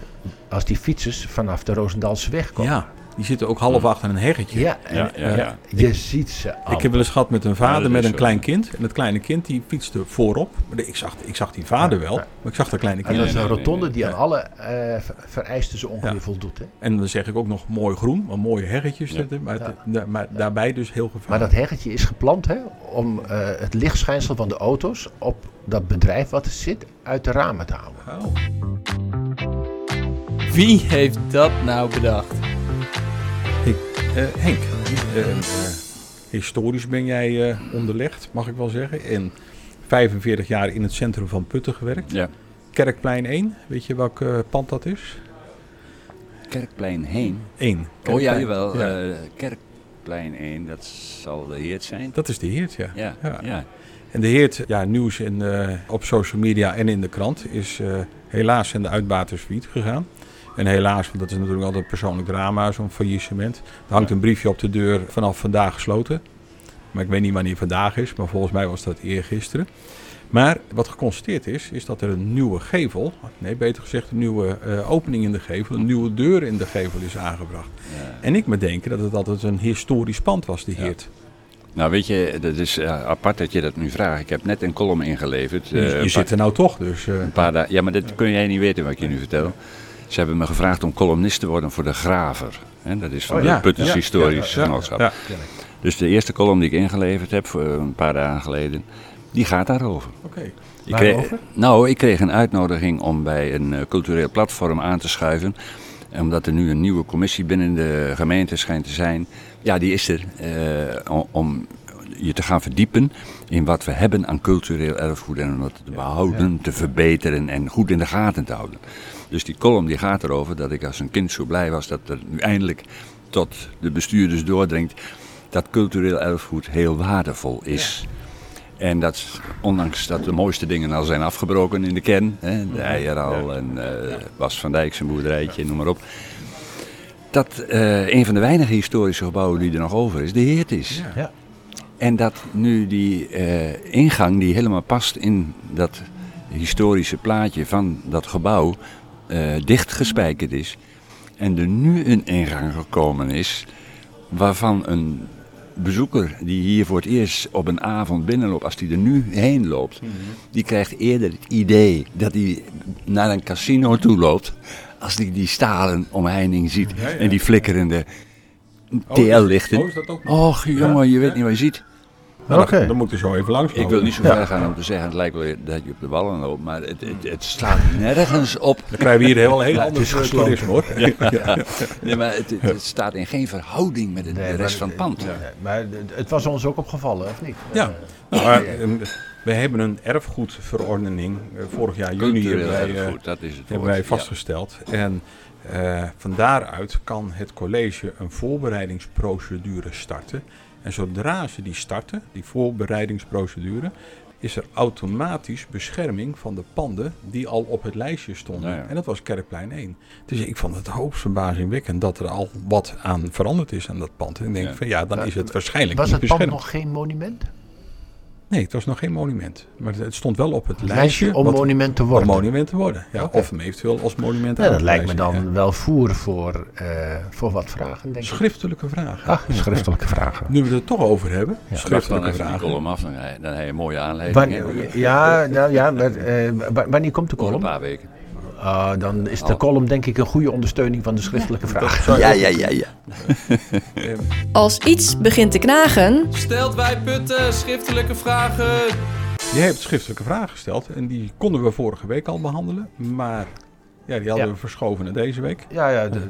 [SPEAKER 3] als die fietsers vanaf de Roosendaalse weg komen.
[SPEAKER 2] Ja, die zitten ook half achter een heggetje.
[SPEAKER 3] Ja, en-
[SPEAKER 5] Ja, ja, ja.
[SPEAKER 3] je ziet ze al.
[SPEAKER 2] Ik heb wel eens gehad met een vader met een
[SPEAKER 5] zo.
[SPEAKER 2] klein kind. En dat kleine kind die fietste voorop. Maar Ik zag, ik zag die vader wel, maar ik zag dat kleine
[SPEAKER 3] En
[SPEAKER 2] kind
[SPEAKER 3] dat is een rotonde die aan alle eh, ver- vereisten zo ongeveer
[SPEAKER 2] Ja.
[SPEAKER 3] voldoet. Hè?
[SPEAKER 2] En dan zeg ik ook nog mooi groen, maar mooie heggetjes.
[SPEAKER 5] Ja.
[SPEAKER 2] zitten, Maar, het-
[SPEAKER 3] Ja.
[SPEAKER 2] da- maar daarbij dus heel
[SPEAKER 3] Maar
[SPEAKER 2] gevaarlijk.
[SPEAKER 3] dat heggetje is geplant hè, om eh, het lichtschijnsel van de auto's op dat bedrijf wat er zit uit de ramen te houden.
[SPEAKER 2] Oh.
[SPEAKER 1] Wie heeft dat nou bedacht?
[SPEAKER 2] Eh, Henk, eh, historisch ben jij eh, onderlegd, mag ik wel zeggen. En 45 jaar in het centrum van Putten gewerkt.
[SPEAKER 5] Ja.
[SPEAKER 2] Kerkplein 1, weet je welk pand dat is?
[SPEAKER 5] Kerkplein heen.
[SPEAKER 2] 1.
[SPEAKER 5] Oh ja, jawel.
[SPEAKER 2] Ja.
[SPEAKER 5] kerk, Kerkplein 1, dat zal de Heert zijn.
[SPEAKER 2] Dat is de Heert, ja.
[SPEAKER 5] Ja,
[SPEAKER 2] Ja.
[SPEAKER 5] ja.
[SPEAKER 2] En de Heert, ja, nieuws in, op social media en in de krant, is helaas in de uitbaters failliet gegaan. En helaas, want dat is natuurlijk altijd een persoonlijk drama, zo'n faillissement. Er hangt een briefje op de deur vanaf vandaag gesloten. Maar ik weet niet wanneer vandaag is, maar volgens mij was dat eergisteren. Maar wat geconstateerd is, is dat er een nieuwe gevel, nee beter gezegd een nieuwe eh, opening in de gevel, een nieuwe deur in de gevel is aangebracht.
[SPEAKER 5] Ja.
[SPEAKER 2] En ik me denken dat het altijd een historisch pand was,
[SPEAKER 5] Ja.
[SPEAKER 2] Heert.
[SPEAKER 5] Nou weet je, dat is eh, apart dat je dat nu vraagt. Ik heb net een column ingeleverd.
[SPEAKER 2] Je,
[SPEAKER 5] eh,
[SPEAKER 2] je zit er nou toch, dus...
[SPEAKER 5] Een paar dagen. Ja, maar dat kun jij niet weten wat ik je nu vertel. Ze hebben me gevraagd om columnist te worden voor de Graver. Hè, dat is van
[SPEAKER 2] Oh,
[SPEAKER 5] de
[SPEAKER 2] ja, ja,
[SPEAKER 5] Historisch Genootschap. Dus de eerste column die ik ingeleverd heb, voor een paar dagen geleden, die gaat daarover.
[SPEAKER 2] Oké.
[SPEAKER 5] Ik kreeg,
[SPEAKER 3] Waarover?
[SPEAKER 5] nou, ik kreeg een uitnodiging om bij een eh, cultureel platform aan te schuiven. En Omdat er nu een nieuwe commissie binnen de gemeente schijnt te zijn. Ja, die is er eh, om, om je te gaan verdiepen in wat we hebben aan cultureel erfgoed. En om dat te behouden, te verbeteren en goed in de gaten te houden. Dus die column die gaat erover dat ik als een kind zo blij was dat er nu eindelijk tot de bestuurders doordringt dat cultureel erfgoed heel waardevol is. En dat, ondanks dat de mooiste dingen al zijn afgebroken in de kern, hè, de eier al en eh Bas van Dijk zijn boerderijtje, noem maar op. Dat eh, een van de weinige historische gebouwen die er nog over is, de Heert is.
[SPEAKER 2] Ja.
[SPEAKER 3] Ja.
[SPEAKER 5] En dat nu die eh, ingang die helemaal past in dat historische plaatje van dat gebouw dichtgespijkerd is. En er nu een ingang gekomen is waarvan een bezoeker die hier voor het eerst op een avond binnenloopt, als die er nu heen loopt, die krijgt eerder het idee dat hij naar een casino toe loopt als die die stalen omheining ziet
[SPEAKER 2] Ja, ja.
[SPEAKER 5] en die flikkerende
[SPEAKER 2] Oh,
[SPEAKER 5] TL-lichten.
[SPEAKER 2] oh, is dat ook nog?
[SPEAKER 5] Och jongen, je weet niet wat je ziet.
[SPEAKER 2] Nou,
[SPEAKER 3] Oké.
[SPEAKER 2] dan, dan moet je zo even langs.
[SPEAKER 5] Ik wil niet zo ver gaan om te zeggen, het lijkt wel dat je op de wallen loopt, maar het, het, het slaat nergens op.
[SPEAKER 2] Dan krijgen we hier heel, heel
[SPEAKER 3] het
[SPEAKER 2] anders toerisme hoor.
[SPEAKER 5] Nee, maar het, staat in geen verhouding met de, rest van het pand.
[SPEAKER 3] Nee, maar het- was ons ook opgevallen, of niet?
[SPEAKER 2] Ja. Nou, maar, eh, we hebben een erfgoedverordening eh, vorig jaar juni hebben wij, eh,
[SPEAKER 5] erfgoed, dat is het
[SPEAKER 2] hebben
[SPEAKER 5] woord,
[SPEAKER 2] wij
[SPEAKER 5] ja.
[SPEAKER 2] vastgesteld. En eh, van daaruit kan het college een voorbereidingsprocedure starten. En zodra ze die starten, die voorbereidingsprocedure, is er automatisch bescherming van de panden die al op het lijstje stonden.
[SPEAKER 5] Ja.
[SPEAKER 2] En dat was Kerkplein 1. Dus ik vond het hoogst verbazingwekkend dat er al wat aan veranderd is aan dat pand. En ik denk
[SPEAKER 5] Ja.
[SPEAKER 2] van ja, dan is het waarschijnlijk
[SPEAKER 3] Was
[SPEAKER 2] niet
[SPEAKER 3] het pand nog geen monument?
[SPEAKER 2] Nee, het was nog geen monument. Maar het stond wel op het lijstje
[SPEAKER 3] lijstje om
[SPEAKER 2] wat-
[SPEAKER 3] monument te
[SPEAKER 2] om
[SPEAKER 3] worden.
[SPEAKER 2] monument te worden. Ja. Of hem eventueel als monument
[SPEAKER 3] Ja,
[SPEAKER 2] aan
[SPEAKER 3] dat lijkt me dan
[SPEAKER 2] ja.
[SPEAKER 3] wel voer voor, eh, voor wat vragen, denk ik.
[SPEAKER 2] Schriftelijke vragen.
[SPEAKER 3] Ah, schriftelijke vragen.
[SPEAKER 2] Nu we het er toch over hebben,
[SPEAKER 5] dan
[SPEAKER 2] schriftelijke
[SPEAKER 5] die
[SPEAKER 2] vragen.
[SPEAKER 5] column af, dan, heb je- dan heb je een mooie aanleiding.
[SPEAKER 3] Wanneer, ja, nou ja, maar, eh, wa- wanneer komt de
[SPEAKER 5] Over een paar weken.
[SPEAKER 3] Ah, dan is de
[SPEAKER 5] Oh.
[SPEAKER 3] column denk ik een goede ondersteuning van de schriftelijke vraag.
[SPEAKER 5] Ja, ja, ja, ja.
[SPEAKER 4] Als iets begint te knagen,
[SPEAKER 1] Stelt wij putten schriftelijke vragen.
[SPEAKER 2] Jij hebt schriftelijke vragen gesteld en die konden we vorige week al behandelen. Maar ja, die hadden
[SPEAKER 3] Ja.
[SPEAKER 2] we verschoven naar deze week.
[SPEAKER 3] Ja, ja, de-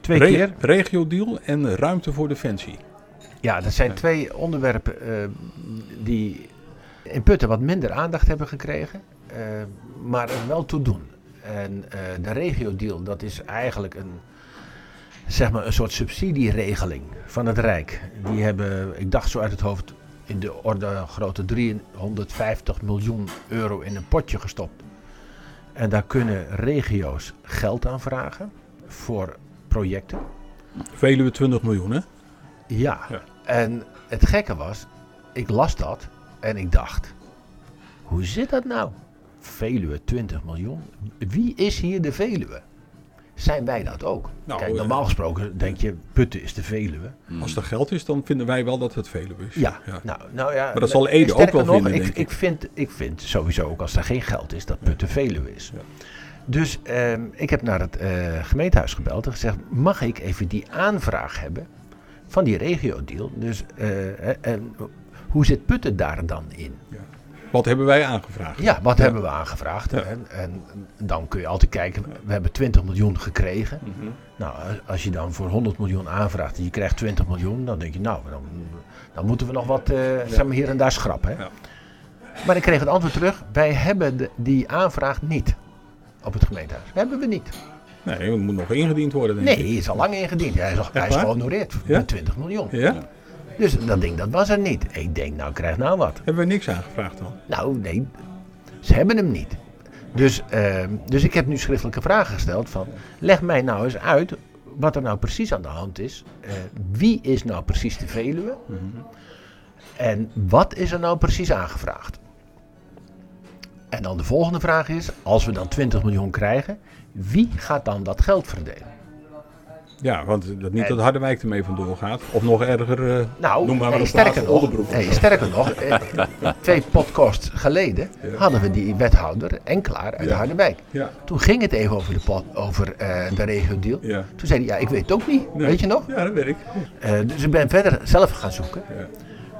[SPEAKER 3] twee
[SPEAKER 2] Re-
[SPEAKER 3] keer.
[SPEAKER 2] Regiodeal en ruimte voor defensie.
[SPEAKER 3] Ja, dat zijn twee onderwerpen eh, die in Putten wat minder aandacht hebben gekregen, eh, maar er wel toe doen. En eh, de regio-deal, dat is eigenlijk een, zeg maar een soort subsidieregeling van het Rijk. Die hebben, ik dacht zo uit het hoofd, in de orde grote 350 miljoen euro in een potje gestopt. En daar kunnen regio's geld aan vragen voor projecten.
[SPEAKER 2] Veluwe 20 miljoen, hè?
[SPEAKER 3] Ja.
[SPEAKER 2] Ja.
[SPEAKER 3] En het gekke was, ik las dat en ik dacht, hoe zit dat nou? Veluwe 20 miljoen. Wie is hier de Veluwe? Zijn wij dat ook?
[SPEAKER 2] Nou,
[SPEAKER 3] Kijk,
[SPEAKER 2] eh,
[SPEAKER 3] normaal gesproken denk je, Putten is de Veluwe.
[SPEAKER 2] Als er geld is, dan vinden wij wel dat het Veluwe is.
[SPEAKER 3] Ja, Nou, nou ja.
[SPEAKER 2] Maar dat zal Ede ook wel
[SPEAKER 3] nog,
[SPEAKER 2] vinden,
[SPEAKER 3] ik,
[SPEAKER 2] denk ik.
[SPEAKER 3] ik. vind, ik vind sowieso ook als er geen geld is, dat Putten Veluwe is.
[SPEAKER 2] Ja.
[SPEAKER 3] Dus ehm, ik heb naar het eh, gemeentehuis gebeld en gezegd, mag ik even die aanvraag hebben van die regio-deal? Dus eh, eh, en hoe zit Putten daar dan in?
[SPEAKER 2] Wat hebben wij aangevraagd?
[SPEAKER 3] Ja, wat hebben we aangevraagd? En, en dan kun je altijd kijken, we hebben 20 miljoen gekregen.
[SPEAKER 2] Mhm.
[SPEAKER 3] Nou, als je dan voor 100 miljoen aanvraagt en je krijgt 20 miljoen, dan denk je, nou, dan, dan moeten we nog wat eh, zeg maar hier en daar schrappen. Hè?
[SPEAKER 2] Ja.
[SPEAKER 3] Maar ik kreeg het antwoord terug, wij hebben de, die aanvraag niet op het gemeentehuis. Hebben we niet.
[SPEAKER 2] Nee, het moet nog ingediend worden, denk
[SPEAKER 3] Nee,
[SPEAKER 2] ik.
[SPEAKER 3] hij is al lang ingediend. Hij is, al- hij is gehonoreerd met 20 miljoen.
[SPEAKER 2] Ja?
[SPEAKER 3] Dus dat ding, dat was er niet. Ik denk, nou, krijg nou wat.
[SPEAKER 2] Hebben we niks aangevraagd dan?
[SPEAKER 3] Nou, nee, ze hebben hem niet. Dus, eh, dus ik heb nu schriftelijke vragen gesteld van, leg mij nou eens uit wat er nou precies aan de hand is. Eh, wie is nou precies de Veluwe? En wat is er nou precies aangevraagd? En dan de volgende vraag is, als we dan 20 miljoen krijgen, wie gaat dan dat geld verdelen?
[SPEAKER 2] Ja, want dat niet dat Harderwijk ermee vandoor gaat. Of nog erger, eh,
[SPEAKER 3] Nou,
[SPEAKER 2] noem maar een
[SPEAKER 3] sterker, nog, sterker nog, eh, twee podcasts geleden hadden we die wethouder en klaar uit
[SPEAKER 2] Ja.
[SPEAKER 3] Harderwijk.
[SPEAKER 2] Ja,
[SPEAKER 3] Toen ging het even over de, over, eh, de regio-deal. Toen zei hij, ja, ik weet het ook niet,
[SPEAKER 2] Nee.
[SPEAKER 3] weet je nog?
[SPEAKER 2] Ja, dat weet ik.
[SPEAKER 3] Dus ik ben verder zelf gaan zoeken.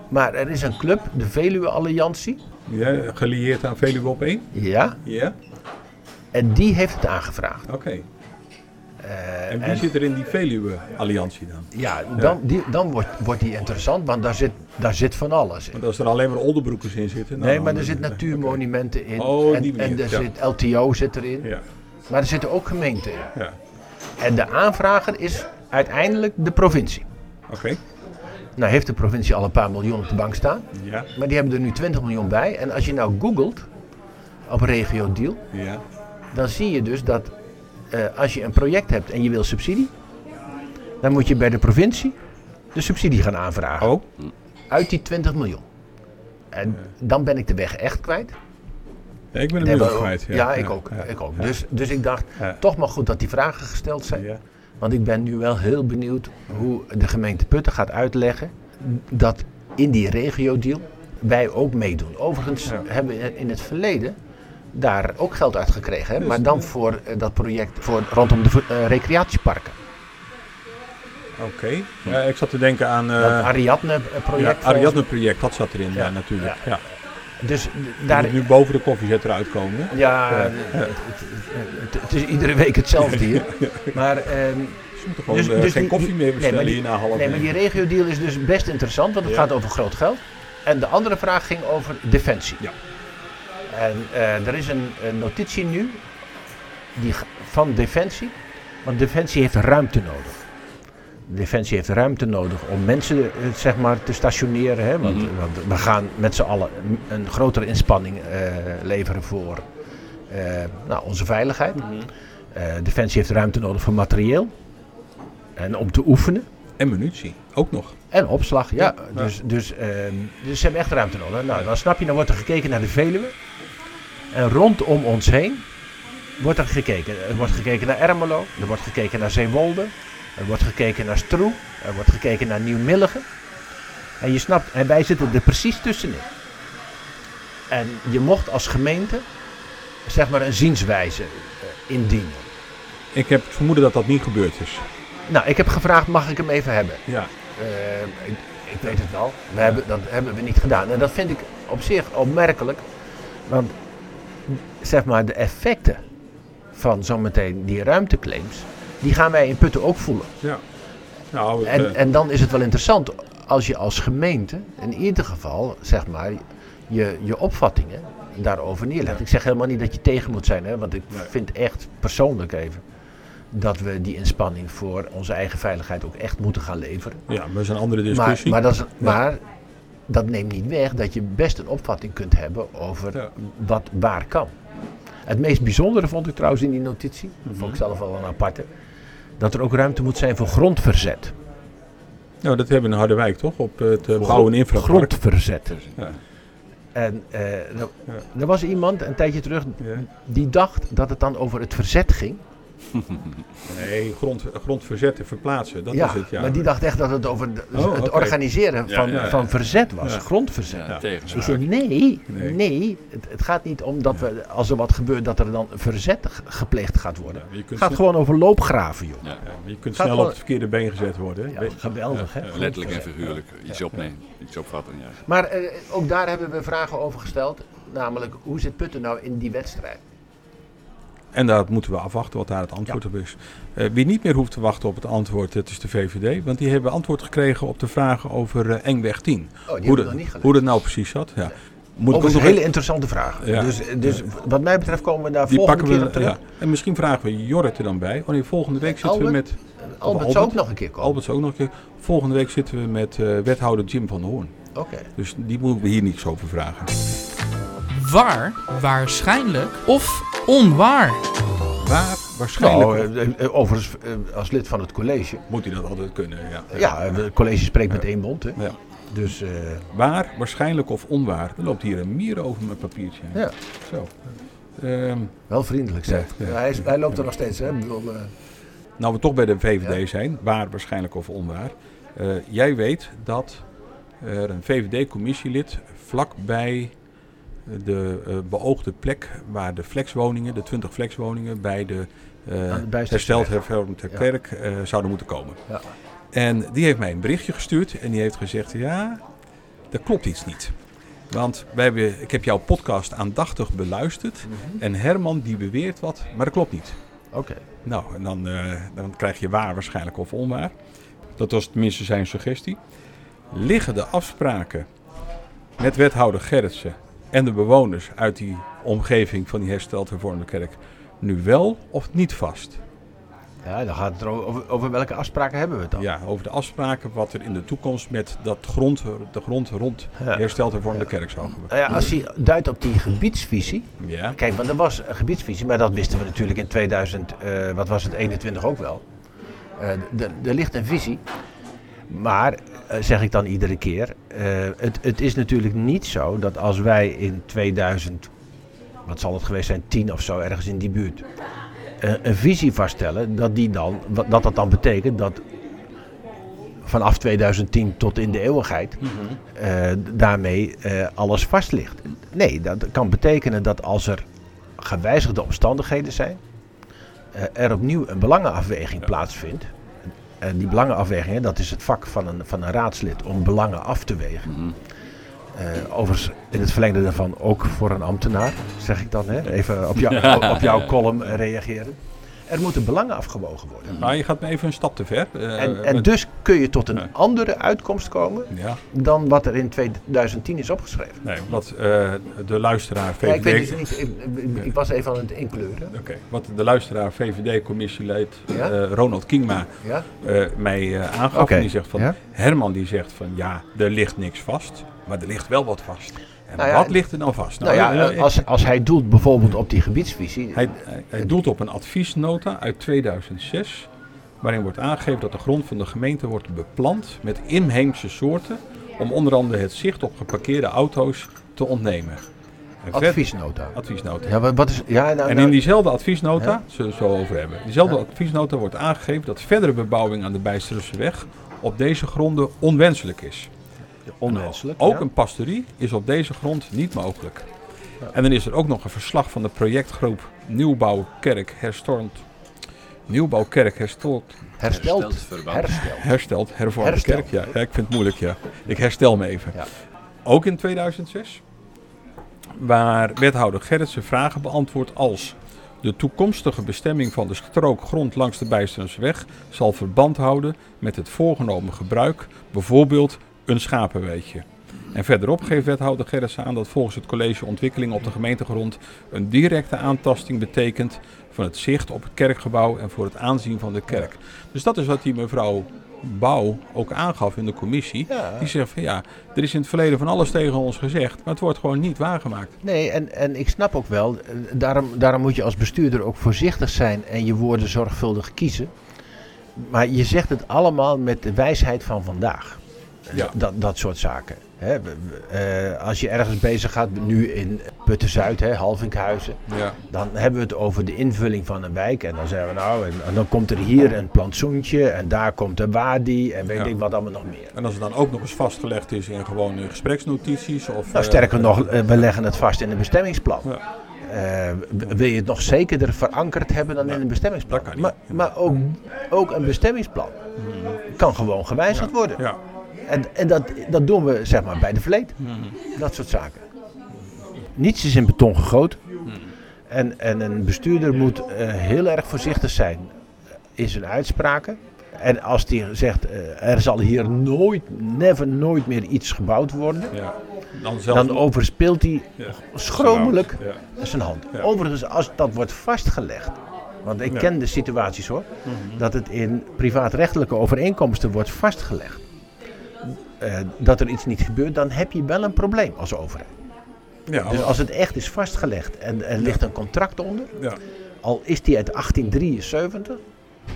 [SPEAKER 3] Maar er is een club, de Veluwe Alliantie.
[SPEAKER 2] Ja, gelieerd aan Veluwe op één?
[SPEAKER 3] Ja,
[SPEAKER 2] Ja,
[SPEAKER 3] en die heeft het aangevraagd.
[SPEAKER 2] oké. En wie zit er in die Veluwe-alliantie dan?
[SPEAKER 3] Ja, dan, die, dan wordt, wordt die interessant, want daar zit, daar zit van alles in.
[SPEAKER 2] Want als er alleen maar Oldenbroekers in zitten...
[SPEAKER 3] Nee, maar er zitten natuurmonumenten in.
[SPEAKER 2] Oh,
[SPEAKER 3] en, en er
[SPEAKER 2] ja.
[SPEAKER 3] zit LTO zit erin.
[SPEAKER 2] Ja,
[SPEAKER 3] Maar er zitten ook gemeenten in.
[SPEAKER 2] ja.
[SPEAKER 3] En de aanvrager is uiteindelijk de provincie.
[SPEAKER 2] Oké.
[SPEAKER 3] Nou heeft de provincie al een paar miljoen op de bank staan.
[SPEAKER 2] Ja,
[SPEAKER 3] Maar die hebben er nu 20 miljoen bij. En als je nou googelt op regio deal,
[SPEAKER 2] ja.
[SPEAKER 3] dan zie je dus dat eh, als je een project hebt en je wil subsidie, dan moet je bij de provincie de subsidie gaan aanvragen.
[SPEAKER 2] Oh,
[SPEAKER 3] Uit die 20 miljoen. En dan ben ik de weg echt kwijt.
[SPEAKER 2] ja, ik ben hem nu kwijt.
[SPEAKER 3] Ja, ik ook.
[SPEAKER 2] ja,
[SPEAKER 3] ik ook.
[SPEAKER 2] ja.
[SPEAKER 3] Dus, dus ik dacht,
[SPEAKER 2] Ja.
[SPEAKER 3] toch maar goed dat die vragen gesteld zijn.
[SPEAKER 2] Ja.
[SPEAKER 3] Want ik ben nu wel heel benieuwd hoe de gemeente Putten gaat uitleggen dat in die regio-deal wij ook meedoen. Overigens
[SPEAKER 2] Ja.
[SPEAKER 3] hebben we in het verleden daar ook geld uit gekregen. Hè? Maar dan voor eh, dat project voor, rondom de eh, recreatieparken.
[SPEAKER 2] Oké. Ja, ik zat te denken aan... eh
[SPEAKER 3] dat
[SPEAKER 2] ja,
[SPEAKER 3] Ariadne-project.
[SPEAKER 2] Ariadne-project, dat zat erin, ja,
[SPEAKER 3] Ja,
[SPEAKER 2] natuurlijk. Ja.
[SPEAKER 3] Dus
[SPEAKER 2] Daar moet nu boven de koffiezet eruit komen.
[SPEAKER 3] ja, het, het- is iedere week hetzelfde hier. Maar
[SPEAKER 2] Ze moeten gewoon
[SPEAKER 3] Dus- dus
[SPEAKER 2] geen
[SPEAKER 3] die-
[SPEAKER 2] koffie meer bestellen
[SPEAKER 3] maar die-
[SPEAKER 2] hier na half
[SPEAKER 3] Nee, maar die regio-deal is dus best interessant, want het gaat over groot geld. En de andere vraag ging over defensie.
[SPEAKER 2] Ja.
[SPEAKER 3] En eh, er is een, een notitie nu die, van defensie, want defensie heeft ruimte nodig. Defensie heeft ruimte nodig om mensen eh, zeg maar, te stationeren. Hè? Want,
[SPEAKER 5] Mhm.
[SPEAKER 3] want we gaan met z'n allen een, een grotere inspanning eh, leveren voor nou, onze veiligheid. Eh, defensie heeft ruimte nodig voor materieel en om te oefenen.
[SPEAKER 2] En munitie, ook nog.
[SPEAKER 3] En opslag, ja.
[SPEAKER 2] Ja, ja.
[SPEAKER 3] Dus, dus, ehm, dus ze hebben echt ruimte nodig. Nou, dan snap je, dan wordt er gekeken naar de Veluwe. En rondom ons heen wordt er gekeken. Er wordt gekeken naar Ermelo, er wordt gekeken naar Zeewolde, er wordt gekeken naar Stroe, er wordt gekeken naar Nieuw-Milligen. En je snapt, en wij zitten er precies tussenin. En je mocht als gemeente, zeg maar, een zienswijze eh, indienen.
[SPEAKER 2] Ik heb het vermoeden dat dat niet gebeurd is.
[SPEAKER 3] Nou, ik heb gevraagd, mag ik hem even hebben?
[SPEAKER 2] Ja,
[SPEAKER 3] Eh, ik, ik weet het wel. We hebben, dat hebben we niet gedaan. En dat vind ik op zich opmerkelijk. Want zeg maar, de effecten van zometeen die ruimteclaims, die gaan wij in Putten ook voelen.
[SPEAKER 2] ja. Nou,
[SPEAKER 3] En,
[SPEAKER 2] eh,
[SPEAKER 3] en dan is het wel interessant als je als gemeente in ieder geval, zeg maar, je, je opvattingen daarover neerlegt. Ik zeg helemaal niet dat je tegen moet zijn, hè, want ik
[SPEAKER 2] Nee.
[SPEAKER 3] vind echt persoonlijk even dat we die inspanning voor onze eigen veiligheid ook echt moeten gaan leveren.
[SPEAKER 2] ja, maar dat is een andere
[SPEAKER 3] Maar,
[SPEAKER 2] discussie.
[SPEAKER 3] maar, dat is, maar dat neemt niet weg dat je best een opvatting kunt hebben over
[SPEAKER 2] Ja.
[SPEAKER 3] wat waar kan. Het meest bijzondere vond ik trouwens in die notitie, dat
[SPEAKER 2] Mhm.
[SPEAKER 3] vond ik zelf wel een aparte, dat er ook ruimte moet zijn voor grondverzet.
[SPEAKER 2] Nou, dat hebben we in Harderwijk toch? Op het uh, bouwen infrapark.
[SPEAKER 3] Grondverzet.
[SPEAKER 2] Ja.
[SPEAKER 3] En eh, er, er was iemand een tijdje terug die dacht dat het dan over het verzet ging.
[SPEAKER 2] Nee, grond, grondverzetten, verplaatsen, dat
[SPEAKER 3] ja,
[SPEAKER 2] is het. Ja.
[SPEAKER 3] maar die dacht echt dat het over de-
[SPEAKER 2] Oh,
[SPEAKER 3] het organiseren
[SPEAKER 5] Ja,
[SPEAKER 3] van,
[SPEAKER 2] ja, ja.
[SPEAKER 3] van verzet was.
[SPEAKER 2] Ja.
[SPEAKER 3] Grondverzet. Zeg nee,
[SPEAKER 2] Nee.
[SPEAKER 3] nee, het, het gaat niet om dat we, als er wat gebeurt, dat er dan verzet ge- gepleegd gaat worden. Het
[SPEAKER 2] kunt,
[SPEAKER 3] gaat gewoon over loopgraven, joh.
[SPEAKER 5] Ja.
[SPEAKER 2] ja, maar je kunt
[SPEAKER 3] Gaat
[SPEAKER 2] snel op het verkeerde been gezet worden.
[SPEAKER 3] geweldig, hè?
[SPEAKER 5] Letterlijk en figuurlijk. Iets opnemen, iets opvatten. Ja.
[SPEAKER 3] Maar eh, ook daar hebben we vragen over gesteld. Namelijk, hoe zit Putten nou in die wedstrijd?
[SPEAKER 2] En daar moeten we afwachten wat daar het antwoord op is. Eh, wie niet meer hoeft te wachten op het antwoord, het is de VVD. Want die hebben antwoord gekregen op de vragen over eh, Engweg 10.
[SPEAKER 3] Oh, die
[SPEAKER 2] Hoe
[SPEAKER 3] we
[SPEAKER 2] dat,
[SPEAKER 3] niet
[SPEAKER 2] hoe dat nou precies zat. Ja. Moet
[SPEAKER 3] Overigens een hele interessante vraag.
[SPEAKER 2] Ja.
[SPEAKER 3] Dus, dus wat mij betreft komen we daar
[SPEAKER 2] Die
[SPEAKER 3] volgende
[SPEAKER 2] pakken
[SPEAKER 3] keer
[SPEAKER 2] we.
[SPEAKER 3] op terug.
[SPEAKER 2] Ja. En misschien vragen we Jorrit er dan bij. Oh nee, volgende week zitten we
[SPEAKER 3] Albert?
[SPEAKER 2] met.
[SPEAKER 3] Albert
[SPEAKER 2] Of
[SPEAKER 3] zou ook nog een keer komen.
[SPEAKER 2] Albert zou ook nog een keer. Volgende week zitten we met eh, wethouder Jim van der Hoorn.
[SPEAKER 3] Oké.
[SPEAKER 2] Dus die moeten we hier niets over vragen.
[SPEAKER 1] Waar, waarschijnlijk of onwaar?
[SPEAKER 2] Waar waarschijnlijk
[SPEAKER 3] Nou, eh, eh, overigens, eh, als lid van het college.
[SPEAKER 2] moet hij dat altijd kunnen. Ja.
[SPEAKER 3] Ja, het college spreekt met één mond. Hè.
[SPEAKER 2] Ja.
[SPEAKER 3] Dus eh,
[SPEAKER 2] Waar, waarschijnlijk of onwaar. Er loopt hier een mier over mijn papiertje. heen.
[SPEAKER 3] ja,
[SPEAKER 2] Zo. Ehm,
[SPEAKER 3] wel vriendelijk zeg.
[SPEAKER 2] Ja, ja.
[SPEAKER 3] Ja, hij, is- hij loopt er nog steeds. Hè. Ik bedoel, eh,
[SPEAKER 2] nou, we toch bij de VVD zijn, waar waarschijnlijk of onwaar. Eh, jij weet dat er een VVD-commissielid vlakbij de eh, beoogde plek waar de flexwoningen, de 20 flexwoningen bij de eh
[SPEAKER 3] de
[SPEAKER 2] hersteld hervormd
[SPEAKER 3] Ja.
[SPEAKER 2] kerk eh, zouden moeten komen.
[SPEAKER 3] Ja.
[SPEAKER 2] En die heeft mij een berichtje gestuurd en die heeft gezegd, ja, er klopt iets niet. Want wij hebben, ik heb jouw podcast aandachtig beluisterd en Herman die beweert wat, maar dat klopt niet.
[SPEAKER 3] Oké.
[SPEAKER 2] Nou, en dan, dan krijg je waar waarschijnlijk of onwaar. Dat was tenminste zijn suggestie. Liggen de afspraken met wethouder Gerritsen en de bewoners uit die omgeving van die hersteld hervormde kerk nu wel of niet vast?
[SPEAKER 3] Ja, dan gaat het er over, over welke afspraken hebben we het dan?
[SPEAKER 2] Ja, over de afspraken wat er in de toekomst met dat grond, de grond rond
[SPEAKER 3] Ja.
[SPEAKER 2] hersteld hervormde kerk zou gebeuren.
[SPEAKER 3] Ja, als je duidt op die gebiedsvisie.
[SPEAKER 2] Ja,
[SPEAKER 3] Kijk, want er was een gebiedsvisie, maar dat wisten we natuurlijk in 2000, eh, wat was het, 21 ook wel. Eh, er ligt een visie. Maar, eh, zeg ik dan iedere keer, eh, het, het is natuurlijk niet zo dat als wij in 2000, wat zal het geweest zijn, 10 of zo, ergens in die buurt, eh, een visie vaststellen, dat, die dan, dat dat dan betekent dat vanaf 2010 tot in de eeuwigheid eh, daarmee alles vast ligt. Nee, dat kan betekenen dat als er gewijzigde omstandigheden zijn, er opnieuw een belangenafweging plaatsvindt. En die belangenafweging, hè, dat is het vak van een, van een raadslid om belangen af te wegen. Eh, overigens, in het verlengde daarvan ook voor een ambtenaar, zeg ik dan. Hè? Even op, jou, op jouw column reageren. Er moeten belangen afgewogen worden.
[SPEAKER 2] maar je gaat me even een stap te ver. Eh,
[SPEAKER 3] En, en
[SPEAKER 2] met-
[SPEAKER 3] dus kun je tot een andere uitkomst komen
[SPEAKER 2] Ja,
[SPEAKER 3] dan wat er in 2010 is opgeschreven.
[SPEAKER 2] nee, wat eh, de luisteraar
[SPEAKER 3] Ja, ik, weet
[SPEAKER 2] VVD...
[SPEAKER 3] dus niet, ik, ik- ik was even aan het inkleuren.
[SPEAKER 2] Oké, wat de luisteraar
[SPEAKER 3] Ja?
[SPEAKER 2] VVD-commissielid eh, Ronald Kingma mij aangaf. En die zegt van. Herman die zegt van ja, er ligt niks vast, maar er ligt wel wat vast. En
[SPEAKER 3] Nou ja,
[SPEAKER 2] wat ligt er dan vast?
[SPEAKER 3] Nou ja,
[SPEAKER 2] eh,
[SPEAKER 3] als, als hij doelt bijvoorbeeld op die gebiedsvisie.
[SPEAKER 2] hij, hij, doelt op een adviesnota uit 2006, waarin wordt aangegeven dat de grond van de gemeente wordt beplant met inheemse soorten, om onder andere het zicht op geparkeerde auto's te ontnemen.
[SPEAKER 3] Adviesnota.
[SPEAKER 2] adviesnota.
[SPEAKER 3] Ja, wat, is. Ja, nou,
[SPEAKER 2] En
[SPEAKER 3] nou,
[SPEAKER 2] in diezelfde adviesnota,
[SPEAKER 3] Ja.
[SPEAKER 2] zullen we het zo over hebben. Diezelfde adviesnota wordt aangegeven dat verdere bebouwing aan de Bijsterse weg op deze gronden onwenselijk is.
[SPEAKER 3] Onwenselijk.
[SPEAKER 2] Ook
[SPEAKER 3] ja.
[SPEAKER 2] een pastorie is op deze grond niet mogelijk. En dan is er ook nog een verslag van de projectgroep Nieuwbouwkerk Herstort. Nieuwbouwkerk Herstort.
[SPEAKER 3] hersteld.
[SPEAKER 5] Hersteld.
[SPEAKER 3] Hersteld.
[SPEAKER 2] Hersteld, hervormde
[SPEAKER 3] Hersteld.
[SPEAKER 2] kerk. Ja, ja, ik vind het moeilijk, ja. Ik herstel me even.
[SPEAKER 3] Ja.
[SPEAKER 2] Ook in 2006. Waar wethouder Gerritsen vragen beantwoordt als... De toekomstige bestemming van de strook grond langs de Bijsterensweg zal verband houden met het voorgenomen gebruik, bijvoorbeeld een schapenweetje. En verderop geeft wethouder Gerritsen aan dat volgens het college ontwikkeling op de gemeentegrond een directe aantasting betekent van het zicht op het kerkgebouw en voor het aanzien van de kerk. Dus dat is wat die mevrouw Bouw ook aangaf in de commissie.
[SPEAKER 3] Ja.
[SPEAKER 2] Die zegt van ja, er is in het verleden van alles tegen ons gezegd, maar het wordt gewoon niet waargemaakt.
[SPEAKER 3] Nee, en, en ik snap ook wel, eh, daarom, daarom moet je als bestuurder ook voorzichtig zijn en je woorden zorgvuldig kiezen. Maar je zegt het allemaal met de wijsheid van vandaag.
[SPEAKER 2] Ja.
[SPEAKER 3] Dat, dat soort zaken. Hè, eh, als je ergens bezig gaat, nu in Putten-Zuid, hè, Halvinkhuizen,
[SPEAKER 2] Ja.
[SPEAKER 3] dan hebben we het over de invulling van een wijk. En dan zeggen we nou, en, en dan komt er hier een plantsoentje en daar komt een wadi en weet
[SPEAKER 2] Ja.
[SPEAKER 3] ik wat allemaal nog meer.
[SPEAKER 2] En als het dan ook nog eens vastgelegd is in gewoon gespreksnotities of...
[SPEAKER 3] Nou,
[SPEAKER 2] eh,
[SPEAKER 3] sterker nog, eh, we leggen het vast in een bestemmingsplan.
[SPEAKER 2] Ja.
[SPEAKER 3] Wil je het nog zekerder verankerd hebben dan in een bestemmingsplan?
[SPEAKER 2] dat kan niet.
[SPEAKER 3] Maar, maar ook, ook een bestemmingsplan kan gewoon gewijzigd worden.
[SPEAKER 2] Ja.
[SPEAKER 3] En, en dat, dat doen we zeg maar bij de vleet. Dat soort zaken. Niets is in beton gegoten. En, en een bestuurder moet eh, heel erg voorzichtig zijn in zijn uitspraken. En als hij zegt, eh, er zal hier nooit, never, nooit meer iets gebouwd worden.
[SPEAKER 2] Ja. dan zelf...
[SPEAKER 3] dan overspeelt hij
[SPEAKER 2] Ja.
[SPEAKER 3] schromelijk
[SPEAKER 2] Ja.
[SPEAKER 3] zijn hand. Overigens, als dat wordt vastgelegd. Want ik ken de situaties hoor. Dat het in privaatrechtelijke overeenkomsten wordt vastgelegd. Eh, dat er iets niet gebeurt, dan heb je wel een probleem als overheid.
[SPEAKER 2] Ja,
[SPEAKER 3] Dus als het echt is vastgelegd en er ligt een contract onder,
[SPEAKER 2] ja.
[SPEAKER 3] al is die uit 1873,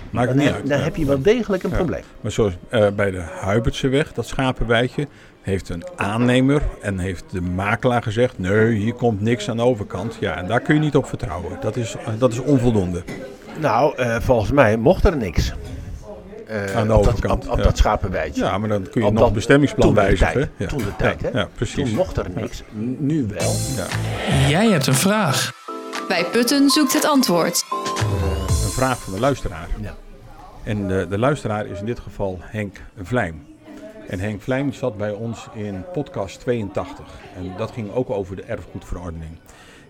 [SPEAKER 2] Maakt
[SPEAKER 3] dan,
[SPEAKER 2] niet
[SPEAKER 3] heb,
[SPEAKER 2] uit.
[SPEAKER 3] dan
[SPEAKER 2] Ja.
[SPEAKER 3] heb je wel degelijk een probleem.
[SPEAKER 2] Maar zoals eh, bij de Huibertseweg, dat schapenwijtje, heeft een aannemer en heeft de makelaar gezegd: nee, hier komt niks aan de overkant. Ja, en daar kun je niet op vertrouwen. Dat is, dat is onvoldoende.
[SPEAKER 3] Nou, eh, volgens mij mocht er niks. Eh,
[SPEAKER 2] Aan de
[SPEAKER 3] op dat,
[SPEAKER 2] overkant,
[SPEAKER 3] op, op
[SPEAKER 2] ja.
[SPEAKER 3] dat schapenwijtje.
[SPEAKER 2] Ja, maar dan kun je
[SPEAKER 3] Op
[SPEAKER 2] nog
[SPEAKER 3] dat-
[SPEAKER 2] het bestemmingsplan wijzigen.
[SPEAKER 3] Toen de tijd,
[SPEAKER 2] ja,
[SPEAKER 3] hè?
[SPEAKER 2] Ja, precies.
[SPEAKER 3] Toen mocht er niks. Nu wel.
[SPEAKER 2] Ja.
[SPEAKER 1] Jij hebt een vraag.
[SPEAKER 4] Bij Putten zoekt het antwoord.
[SPEAKER 2] Een vraag van de luisteraar.
[SPEAKER 3] Ja.
[SPEAKER 2] En de, de luisteraar is in dit geval Henk Vlijm. En Henk Vlijm zat bij ons in podcast 82. En dat ging ook over de erfgoedverordening.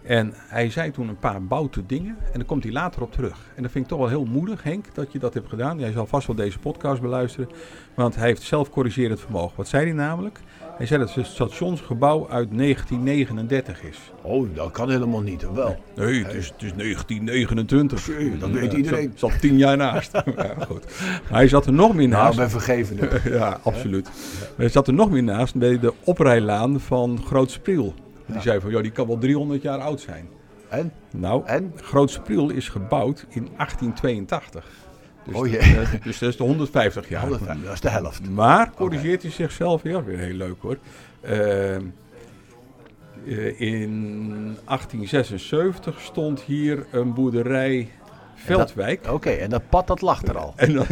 [SPEAKER 2] En hij zei toen een paar boute dingen en daar komt hij later op terug. En dat vind ik toch wel heel moedig, Henk, dat je dat hebt gedaan. Jij zal vast wel deze podcast beluisteren, want hij heeft zelf corrigerend vermogen. Wat zei hij namelijk? Hij zei dat het stationsgebouw uit 1939 is.
[SPEAKER 3] Oh, dat kan helemaal niet. of Wel.
[SPEAKER 2] Nee, het is, het is 1929.
[SPEAKER 3] Jee, dat weet iedereen.
[SPEAKER 2] Zat, zat tien jaar naast. ja, goed. Hij zat er nog meer
[SPEAKER 3] Nou,
[SPEAKER 2] naast.
[SPEAKER 3] ben vergeven.
[SPEAKER 2] ja, absoluut. Maar hij zat er nog meer naast bij de oprijlaan van Groot Spriel. Die zei van, ja, die kan wel 300 jaar oud zijn.
[SPEAKER 3] En?
[SPEAKER 2] Nou,
[SPEAKER 3] En?
[SPEAKER 2] Groot Spriel is gebouwd in 1882. Dus,
[SPEAKER 3] Oh jee.
[SPEAKER 2] dat- dus dat is de 150 jaar.
[SPEAKER 3] 105, dat is de helft.
[SPEAKER 2] Maar corrigeert hij zichzelf weer, weer heel leuk hoor. Ehm, eh, in 1876 stond hier een boerderij Veldwijk.
[SPEAKER 3] Oké, en dat pad dat lag er al.
[SPEAKER 2] En, dan,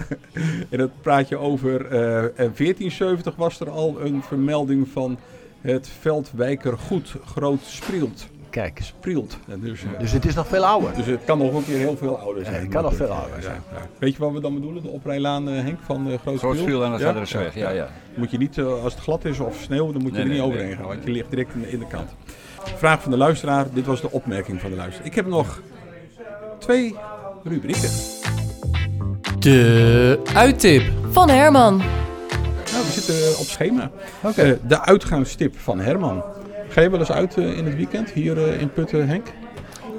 [SPEAKER 2] en dat praat je over. eh, en 1470 was er al een vermelding van het Veldwijkergoed Groot Sprielt.
[SPEAKER 3] Kijk,
[SPEAKER 2] Sprielt. En Dus, eh,
[SPEAKER 3] dus het is nog veel ouder.
[SPEAKER 2] dus het kan nog een keer heel veel ouder zijn.
[SPEAKER 3] het kan nog veel ouder zijn.
[SPEAKER 2] Ja, ja. Weet je wat we dan bedoelen? De oprijlaan, eh, Henk, van uh, Groot
[SPEAKER 5] Groot
[SPEAKER 2] Spriel?
[SPEAKER 5] Spriel aan de Gaddersweg, ja, ja.
[SPEAKER 2] Moet je niet, als het glad is of sneeuw, dan moet je
[SPEAKER 5] Nee,
[SPEAKER 2] er niet
[SPEAKER 5] nee,
[SPEAKER 2] overheen
[SPEAKER 5] nee.
[SPEAKER 2] gaan. Want je ligt direct in de, in de kant. Vraag van de luisteraar. Dit was de opmerking van de luisteraar. Ik heb nog twee rubrieken.
[SPEAKER 1] De uittip.
[SPEAKER 4] Van Herman.
[SPEAKER 2] Nou, we zitten op schema. Eh, de uitgaanstip van Herman. Ga je wel eens uit eh, in het weekend hier eh, in Putten, Henk?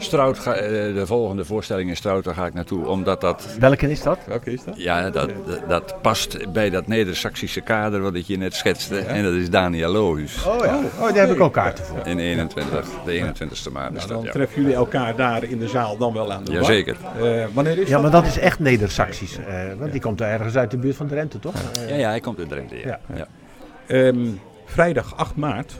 [SPEAKER 5] Strout, ga, eh, de volgende voorstelling in Strout, daar ga ik naartoe. Omdat dat,
[SPEAKER 3] Welke is dat?
[SPEAKER 2] Welke is dat?
[SPEAKER 5] ja, dat, dat, past bij dat Neder-Saxische kader wat ik je net schetste. En dat is Daniel Lohuus.
[SPEAKER 3] Oh ja, oh, daar heb ik ook kaarten voor.
[SPEAKER 5] In 21, de 21ste maand is
[SPEAKER 2] Nou,
[SPEAKER 5] dat,
[SPEAKER 2] dan
[SPEAKER 5] ja.
[SPEAKER 2] treffen jullie elkaar daar in de zaal dan wel aan de bar.
[SPEAKER 5] Jazeker.
[SPEAKER 2] Eh, wanneer is
[SPEAKER 3] Ja,
[SPEAKER 2] dat?
[SPEAKER 3] maar dat is echt Neder-Saxisch. eh, want die komt ergens uit de buurt van Drenthe, toch?
[SPEAKER 5] Ja, ja, hij komt uit Drenthe. Ja.
[SPEAKER 3] Ja.
[SPEAKER 5] Ja.
[SPEAKER 2] Ehm, vrijdag 8 maart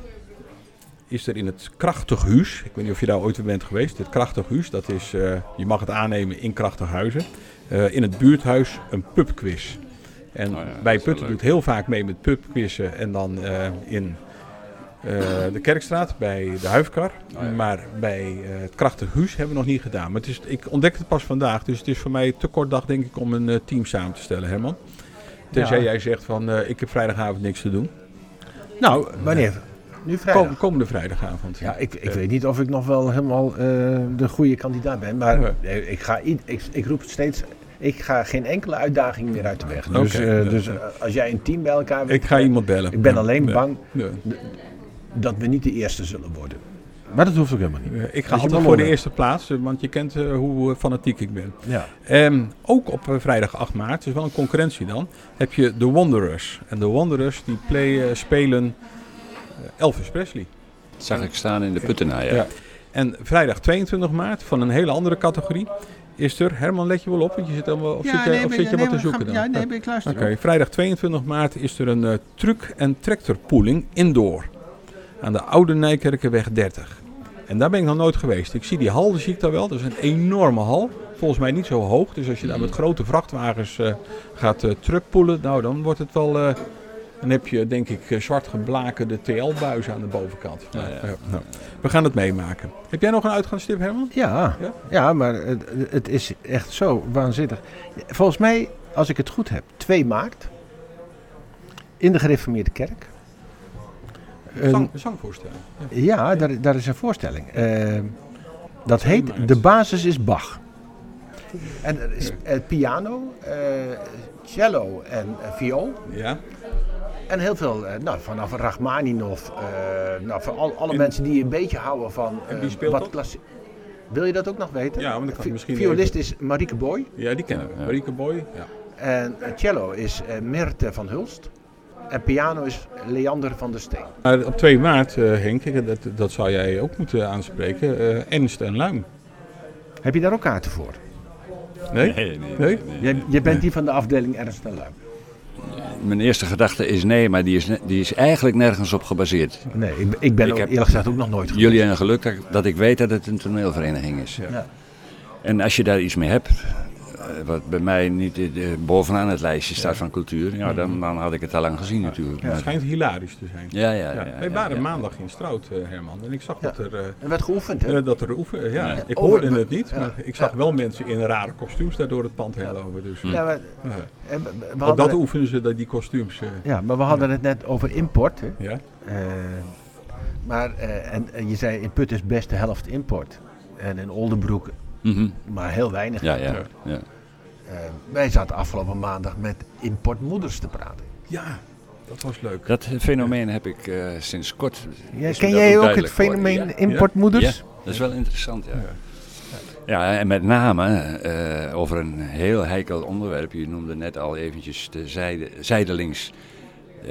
[SPEAKER 2] is er in het Krachtig Huis, ik weet niet of je daar ooit weer bent geweest, het Krachtig Huis, dat is, eh, je mag het aannemen in Krachtighuizen, eh in het buurthuis een pubquiz. En
[SPEAKER 5] Oh ja,
[SPEAKER 2] bij
[SPEAKER 5] wel
[SPEAKER 2] Putten doet heel vaak mee met pubquizzen en dan eh, in eh, de Kerkstraat bij de Huifkar.
[SPEAKER 5] Oh ja.
[SPEAKER 2] Maar bij eh, het Krachtig Huis hebben we nog niet gedaan. Maar het is, ik ontdekte het pas vandaag, dus het is voor mij te kort dag denk ik om een team samen te stellen, Herman. Tenzij
[SPEAKER 3] Ja.
[SPEAKER 2] jij zegt van eh, ik heb vrijdagavond niks te doen.
[SPEAKER 3] Nou, wanneer? Nu vrijdag.
[SPEAKER 2] Kom, komende vrijdagavond.
[SPEAKER 3] Ja, ik, ik weet niet of ik nog wel helemaal eh, de goede kandidaat ben. Maar ik, ga, ik, ik roep steeds, ik ga geen enkele uitdaging meer uit de weg. Dus, eh, dus eh, als jij een team bij elkaar
[SPEAKER 2] Ik ga iemand bellen.
[SPEAKER 3] Ik ben alleen
[SPEAKER 2] Ja.
[SPEAKER 3] bang
[SPEAKER 2] Ja.
[SPEAKER 3] dat we niet de eerste zullen worden. Maar dat hoeft ook helemaal niet.
[SPEAKER 2] Ik ga altijd voor de eerste plaats, want je kent hoe fanatiek ik ben.
[SPEAKER 3] Ja.
[SPEAKER 2] Ehm, ook op vrijdag 8 maart, dus wel een concurrentie dan, heb je de Wanderers. En de Wanderers die play, spelen Elvis Presley.
[SPEAKER 5] Dat zag ik staan in de Puttenaar, ja.
[SPEAKER 2] Ja. En vrijdag 22 maart, van een hele andere categorie, is er... Herman, let je wel op, want je zit, allemaal, of zit, of zit je wat te zoeken dan?
[SPEAKER 3] Ja, nee, ben ik luister.
[SPEAKER 2] Oké, vrijdag 22 maart is er een eh, truck- en tractorpooling indoor. Aan de Oude Nijkerkenweg 30. En daar ben ik nog nooit geweest. Ik zie die hal, die zie ik daar wel. Dat is een enorme hal. Volgens mij niet zo hoog. Dus als je daar met grote vrachtwagens eh, gaat eh truckpoelen, nou dan wordt het wel... dan heb je denk ik eh, zwart geblakerde TL-buizen aan de bovenkant.
[SPEAKER 5] Ja, ja.
[SPEAKER 2] nou, we gaan het meemaken. Heb jij nog een uitgaanstip, Herman?
[SPEAKER 3] Ja,
[SPEAKER 2] Ja?
[SPEAKER 3] ja? maar het, het is echt zo waanzinnig. Volgens mij, als ik het goed heb, 2 maart in de gereformeerde kerk. Een-
[SPEAKER 2] Zang, zangvoorstelling. Ja.
[SPEAKER 3] daar, daar is een voorstelling. Eh, dat
[SPEAKER 2] 2
[SPEAKER 3] heet. De basis is Bach. En er is eh, piano, cello en viool.
[SPEAKER 2] ja.
[SPEAKER 3] En heel veel, eh, nou, vanaf Rachmaninov, eh nou, van al, alle
[SPEAKER 2] En-
[SPEAKER 3] mensen die een beetje houden van
[SPEAKER 2] En
[SPEAKER 3] eh,
[SPEAKER 2] wie speelt
[SPEAKER 3] wat
[SPEAKER 2] dat?
[SPEAKER 3] klassie- Wil je dat ook nog weten?
[SPEAKER 2] Ja, want dan kan ik
[SPEAKER 3] Vi-
[SPEAKER 2] misschien
[SPEAKER 3] Violist is Marieke Boy
[SPEAKER 2] Ja, die kennen we.
[SPEAKER 5] Ja.
[SPEAKER 2] Marieke Boy. Ja.
[SPEAKER 3] en cello is eh Mirte van Hulst. En piano is Leander van der Steen.
[SPEAKER 2] Maar op 2 maart, eh, Henk, dat, dat zou jij ook moeten aanspreken. eh Ernst en Luim.
[SPEAKER 3] Heb je daar ook kaarten voor?
[SPEAKER 2] Nee?
[SPEAKER 5] Nee, nee,
[SPEAKER 2] Nee?
[SPEAKER 3] Je, je bent die van de afdeling Ernst en Luim.
[SPEAKER 5] Mijn eerste gedachte is nee, maar die is, die is eigenlijk nergens op gebaseerd.
[SPEAKER 3] Nee, ik, ik ben
[SPEAKER 5] Ik
[SPEAKER 3] ook
[SPEAKER 5] heb-
[SPEAKER 3] eerlijk gezegd ook nog nooit geweest.
[SPEAKER 5] Jullie hebben geluk dat, dat ik weet dat het een toneelvereniging is.
[SPEAKER 3] Ja.
[SPEAKER 5] En als je daar iets mee hebt, wat bij mij niet eh, bovenaan het lijstje staat van cultuur, ja, dan, dan had ik het al lang gezien natuurlijk.
[SPEAKER 2] Het schijnt hilarisch te zijn.
[SPEAKER 5] Ja, ja, ja.
[SPEAKER 2] Wij waren
[SPEAKER 5] ja.
[SPEAKER 2] maandag in Strout, eh, Herman. En ik zag dat er, eh,
[SPEAKER 3] Er werd geoefend, hè?
[SPEAKER 2] eh, dat er oefen. Ja,
[SPEAKER 5] Ja.
[SPEAKER 2] ik
[SPEAKER 3] Over-
[SPEAKER 2] hoorde het niet,
[SPEAKER 3] ja.
[SPEAKER 2] maar ik zag
[SPEAKER 3] Ja.
[SPEAKER 2] wel mensen in rare kostuums daar door het pand heen lopen. Dus,
[SPEAKER 3] Ja, maar, eh,
[SPEAKER 2] dat oefenen ze, dat die kostuums. eh,
[SPEAKER 3] ja, maar we hadden het net over import. Hè?
[SPEAKER 2] ja.
[SPEAKER 3] Eh, maar eh, en, en je zei in Put is best de helft import. En in Oldenbroek
[SPEAKER 5] Mhm.
[SPEAKER 3] maar heel weinig.
[SPEAKER 5] Ja, ja, ja.
[SPEAKER 3] Eh, wij zaten afgelopen maandag met importmoeders te praten.
[SPEAKER 2] ja, dat was leuk.
[SPEAKER 5] Dat fenomeen heb ik eh, sinds kort.
[SPEAKER 3] Ja, ken jij ook het fenomeen
[SPEAKER 5] Ja.
[SPEAKER 3] importmoeders?
[SPEAKER 5] Ja, dat is wel interessant, ja. Ja, en met name eh, over een heel heikel onderwerp. Je noemde net al eventjes de zijde, zijdelings eh,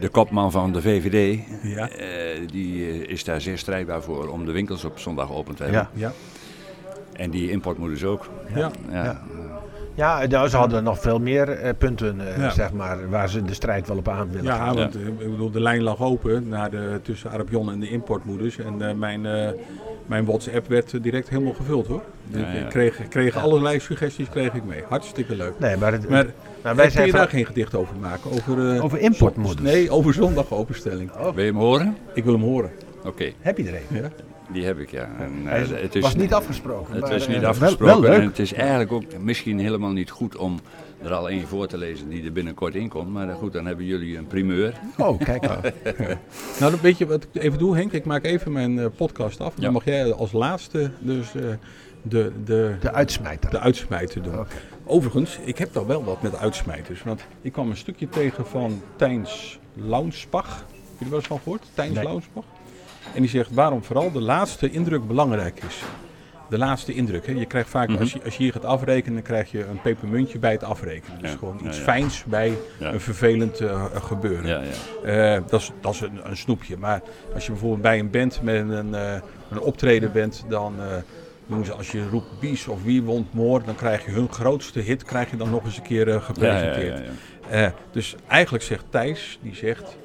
[SPEAKER 5] de kopman van de VVD.
[SPEAKER 2] Ja.
[SPEAKER 5] eh, die is daar zeer strijdbaar voor om de winkels op zondag open te hebben.
[SPEAKER 3] Ja.
[SPEAKER 2] Ja,
[SPEAKER 5] En die importmoeders ook.
[SPEAKER 2] ja.
[SPEAKER 5] Ja.
[SPEAKER 3] Ja, nou, ze hadden nog veel meer eh, punten, eh,
[SPEAKER 2] Ja.
[SPEAKER 3] zeg maar, waar ze de strijd wel op aan willen
[SPEAKER 2] Ja,
[SPEAKER 3] gaan.
[SPEAKER 2] want eh, ik bedoel, de lijn lag open naar de, tussen Arapion en de importmoeders. En eh, mijn, eh, mijn WhatsApp werd direct helemaal gevuld hoor.
[SPEAKER 5] Ja, ja.
[SPEAKER 2] Ik kreeg, kreeg allerlei suggesties kreeg ik mee. Hartstikke leuk.
[SPEAKER 3] Nee, maar, het,
[SPEAKER 2] Maar
[SPEAKER 3] nou,
[SPEAKER 2] wij
[SPEAKER 3] zijn
[SPEAKER 2] je daar geen gedicht over maken? Over, eh,
[SPEAKER 3] over importmoeders.
[SPEAKER 2] Nee, over zondag openstelling.
[SPEAKER 5] Wil je hem horen?
[SPEAKER 2] Ik wil hem horen.
[SPEAKER 5] Oké,
[SPEAKER 3] Heb je er een?
[SPEAKER 2] Ja?
[SPEAKER 5] Die heb ik ja. En, eh, het is,
[SPEAKER 3] was niet afgesproken.
[SPEAKER 5] Het
[SPEAKER 3] maar,
[SPEAKER 5] is
[SPEAKER 3] eh,
[SPEAKER 5] niet
[SPEAKER 3] wel-
[SPEAKER 5] afgesproken.
[SPEAKER 3] Wel,
[SPEAKER 5] en
[SPEAKER 3] leuk.
[SPEAKER 5] het is eigenlijk ook misschien helemaal niet goed om er al één voor te lezen die er binnenkort in komt. Maar eh, goed, dan hebben jullie een primeur.
[SPEAKER 3] Oh, kijk.
[SPEAKER 2] Nou, dan weet je wat ik even doe, Henk? Ik maak even mijn eh, podcast af.
[SPEAKER 5] Ja.
[SPEAKER 2] Dan mag jij als laatste dus eh, de, de,
[SPEAKER 3] De uitsmijter.
[SPEAKER 2] de uitsmijter doen. Overigens, ik heb daar wel wat met uitsmijters. Want ik kwam een stukje tegen van Tijns Launsbach. Heb je er wel eens van gehoord? Tijns
[SPEAKER 3] Nee.
[SPEAKER 2] Launsbach. En die zegt waarom vooral de laatste indruk belangrijk is. De laatste indruk. Hè. Je krijgt vaak,
[SPEAKER 5] Mhm.
[SPEAKER 2] als, je, als je hier gaat afrekenen, dan krijg je een pepermuntje bij het afrekenen. Dus
[SPEAKER 5] Ja,
[SPEAKER 2] gewoon iets
[SPEAKER 5] ja.
[SPEAKER 2] fijns bij een vervelend eh, gebeuren.
[SPEAKER 5] Ja, ja.
[SPEAKER 2] Eh, dat is, dat is een, een snoepje. Maar als je bijvoorbeeld bij een band met een, eh, een optreden bent, dan eh, doen ze als je roept Bies of Wie wont Moor, dan krijg je hun grootste hit krijg je dan nog eens een keer eh, gepresenteerd.
[SPEAKER 5] ja, ja.
[SPEAKER 2] Eh, dus eigenlijk zegt Thijs, die zegt,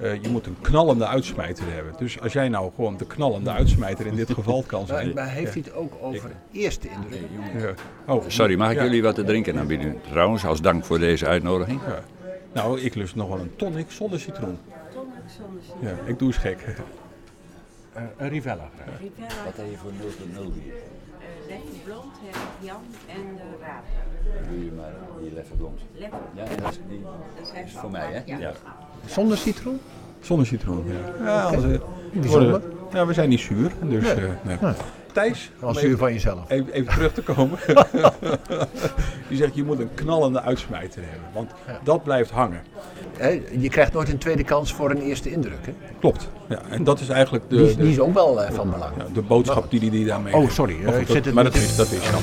[SPEAKER 2] eh, je moet een knallende uitsmijter hebben. Dus als jij nou gewoon de knallende uitsmijter in dit geval kan
[SPEAKER 3] Maar,
[SPEAKER 2] zijn.
[SPEAKER 3] maar heeft hij het ook over eerste indruk?
[SPEAKER 2] Ja. Oh,
[SPEAKER 5] Sorry, mag ik
[SPEAKER 2] ja.
[SPEAKER 5] jullie wat te drinken aanbieden? Trouwens, als dank voor deze uitnodiging.
[SPEAKER 2] Ja. Nou, ik lust nog wel een tonic zonder citroen. Ja, ik doe eens gek.
[SPEAKER 3] Eh, een Rivella.
[SPEAKER 5] Wat heb je voor 0.0 bier?
[SPEAKER 6] Leffe Blond, Jan en de Raad.
[SPEAKER 5] Doe je maar die leffe blond.
[SPEAKER 6] Leffe,
[SPEAKER 5] Ja, dat is, die
[SPEAKER 6] dat
[SPEAKER 5] is voor mij, hè?
[SPEAKER 6] Ja.
[SPEAKER 3] Zonder citroen?
[SPEAKER 2] Zonder citroen, ja. ja anders, eh,
[SPEAKER 3] Bijzonder.
[SPEAKER 2] worden- ja, we zijn niet zuur. Dus, eh, nee.
[SPEAKER 3] Nee.
[SPEAKER 2] Thijs,
[SPEAKER 3] Als
[SPEAKER 2] even,
[SPEAKER 3] zuur van jezelf.
[SPEAKER 2] even, even terug te komen. Die zegt, je moet een knallende uitsmijter hebben. Want dat blijft hangen.
[SPEAKER 3] Hè, je krijgt nooit een tweede kans voor een eerste indruk. Hè?
[SPEAKER 2] Klopt. Ja, en dat is eigenlijk de,
[SPEAKER 3] Die, is- die
[SPEAKER 2] de,
[SPEAKER 3] is ook wel eh, van belang.
[SPEAKER 2] ja, de boodschap die hij die daarmee
[SPEAKER 3] Oh, sorry.
[SPEAKER 2] Maar goed,
[SPEAKER 3] ik
[SPEAKER 2] dat-
[SPEAKER 3] zit het
[SPEAKER 2] maar dat
[SPEAKER 3] niet
[SPEAKER 2] is, dat is dan.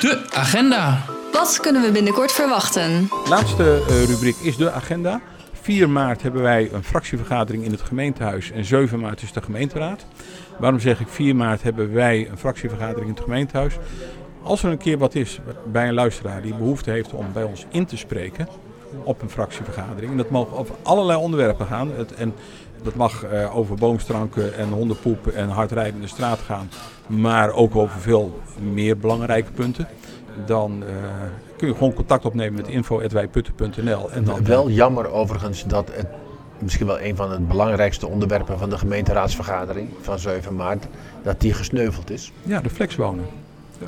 [SPEAKER 1] De agenda.
[SPEAKER 4] Wat kunnen we binnenkort verwachten?
[SPEAKER 2] Laatste eh, rubriek is de agenda. 4 maart hebben wij een fractievergadering in het gemeentehuis en 7 maart is de gemeenteraad. Waarom zeg ik 4 maart hebben wij een fractievergadering in het gemeentehuis? Als er een keer wat is bij een luisteraar die behoefte heeft om bij ons in te spreken op een fractievergadering. En dat mag over allerlei onderwerpen gaan. Het, en dat mag eh, over boomstranken en hondenpoep en hard rijden in de straat gaan. Maar ook over veel meer belangrijke punten. Dan eh, kun je gewoon contact opnemen met info.wijputten.nl. En dan
[SPEAKER 3] Wel jammer overigens dat het misschien wel een van de belangrijkste onderwerpen van de gemeenteraadsvergadering van 7 maart, dat die gesneuveld is.
[SPEAKER 2] Ja, de flexwonen.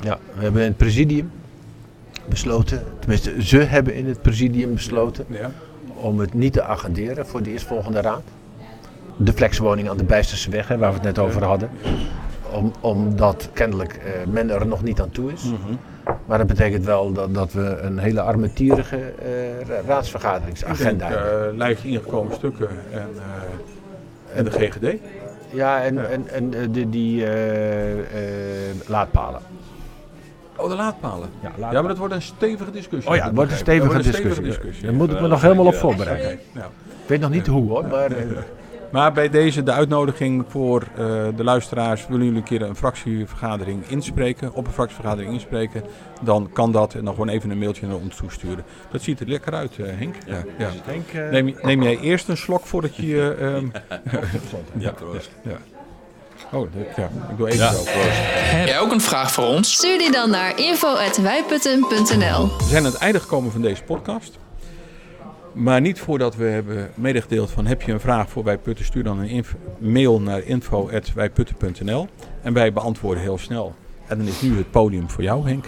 [SPEAKER 3] Ja, we hebben in het presidium besloten, tenminste ze hebben in het presidium besloten
[SPEAKER 2] Ja.
[SPEAKER 3] om het niet te agenderen voor de eerstvolgende raad. De flexwoning aan de Bijsterse weg, hè, waar we het net over hadden. Om, omdat kennelijk eh, men er nog niet aan toe is. Maar dat betekent wel dat, dat we een hele armetierige eh, ra- raadsvergaderingsagenda
[SPEAKER 2] denk,
[SPEAKER 3] hebben.
[SPEAKER 2] eh, lijst ingekomen stukken en, eh, en de GGD.
[SPEAKER 3] Ja, en,
[SPEAKER 2] ja.
[SPEAKER 3] en, en die, laadpalen.
[SPEAKER 2] Oh, de laadpalen.
[SPEAKER 3] Ja,
[SPEAKER 2] Ja, maar dat wordt een stevige discussie.
[SPEAKER 3] Oh ja, het wordt een stevige discussie. Daar moet ik me nog helemaal op voorbereiden.
[SPEAKER 2] Nou.
[SPEAKER 3] Ik weet nog niet hoe hoor, maar
[SPEAKER 2] Maar bij deze de uitnodiging voor eh, de luisteraars, willen jullie een keer een fractievergadering inspreken, op een fractievergadering inspreken, dan kan dat en dan gewoon even een mailtje naar ons toesturen. Dat ziet er lekker uit, eh, Henk. Ja, ja.
[SPEAKER 3] denk... eh,
[SPEAKER 2] Neem, neem jij eerst een slok voordat je... eh, ehm,
[SPEAKER 5] Ja, proost.
[SPEAKER 2] ja. Oh, ja, ik doe even zo.
[SPEAKER 1] Heb jij ook een vraag voor ons?
[SPEAKER 4] Stuur die dan naar info.wijputten.nl
[SPEAKER 2] We zijn aan het einde gekomen van deze podcast. Maar niet voordat we hebben medegedeeld van heb je een vraag voor Wij Putten, stuur dan een mail naar info.wijputten.nl en wij beantwoorden heel snel. En dan is nu het podium voor jou Henk.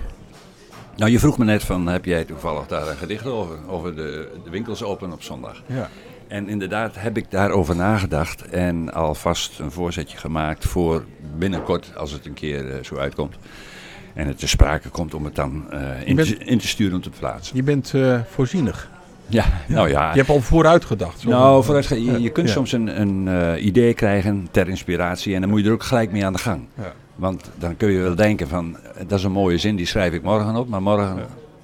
[SPEAKER 5] Nou, je vroeg me net van, heb jij toevallig daar een gedicht over? Over de, de winkels open op zondag.
[SPEAKER 2] Ja.
[SPEAKER 5] En inderdaad heb ik daarover nagedacht en alvast een voorzetje gemaakt voor binnenkort, als het een keer eh, zo uitkomt. En het te sprake komt om het dan eh, in,
[SPEAKER 2] bent-
[SPEAKER 5] te, in te sturen om te plaatsen.
[SPEAKER 2] Je bent eh, voorzienig.
[SPEAKER 5] Ja, nou ja.
[SPEAKER 2] Je hebt al vooruit gedacht.
[SPEAKER 5] Nou, vooruit, je, je kunt
[SPEAKER 2] Ja.
[SPEAKER 5] soms een, een eh, idee krijgen ter inspiratie en dan moet je er ook gelijk mee aan de gang.
[SPEAKER 2] Ja.
[SPEAKER 5] Want dan kun je wel denken van, eh, dat is een mooie zin, die schrijf ik morgen op, maar morgen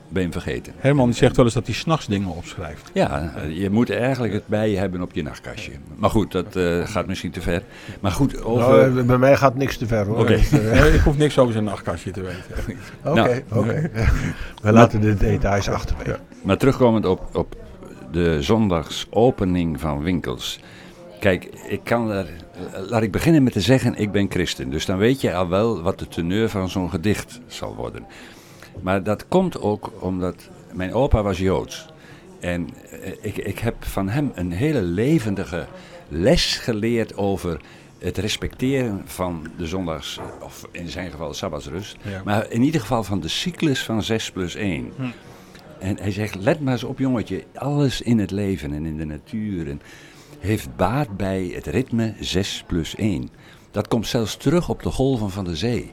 [SPEAKER 5] ben hem vergeten.
[SPEAKER 2] Herman die zegt wel eens dat hij s'nachts dingen opschrijft.
[SPEAKER 5] Ja, je moet eigenlijk het bij je hebben op je nachtkastje. Maar goed, dat eh, gaat misschien te ver. Maar goed, over...
[SPEAKER 3] nou, eh, bij mij gaat niks te ver hoor.
[SPEAKER 5] Oké.
[SPEAKER 3] Eh,
[SPEAKER 2] ik hoef niks over zijn nachtkastje te weten.
[SPEAKER 3] Oké,
[SPEAKER 5] Nou.
[SPEAKER 3] oké. We laten de details achterwege.
[SPEAKER 5] Maar terugkomend op, op de zondagsopening van winkels. Kijk, ik kan er. Laat ik beginnen met te zeggen: ik ben christen. Dus dan weet je al wel wat de teneur van zo'n gedicht zal worden. Maar dat komt ook omdat mijn opa was joods. En eh, ik, ik heb van hem een hele levendige les geleerd over het respecteren van de zondags, of in zijn geval de sabbatsrust.
[SPEAKER 2] Ja.
[SPEAKER 5] Maar in ieder geval van de cyclus van 6 plus 1. En hij zegt, let maar eens op jongetje, alles in het leven en in de natuur en heeft baat bij het ritme 6 plus 1. Dat komt zelfs terug op de golven van de zee.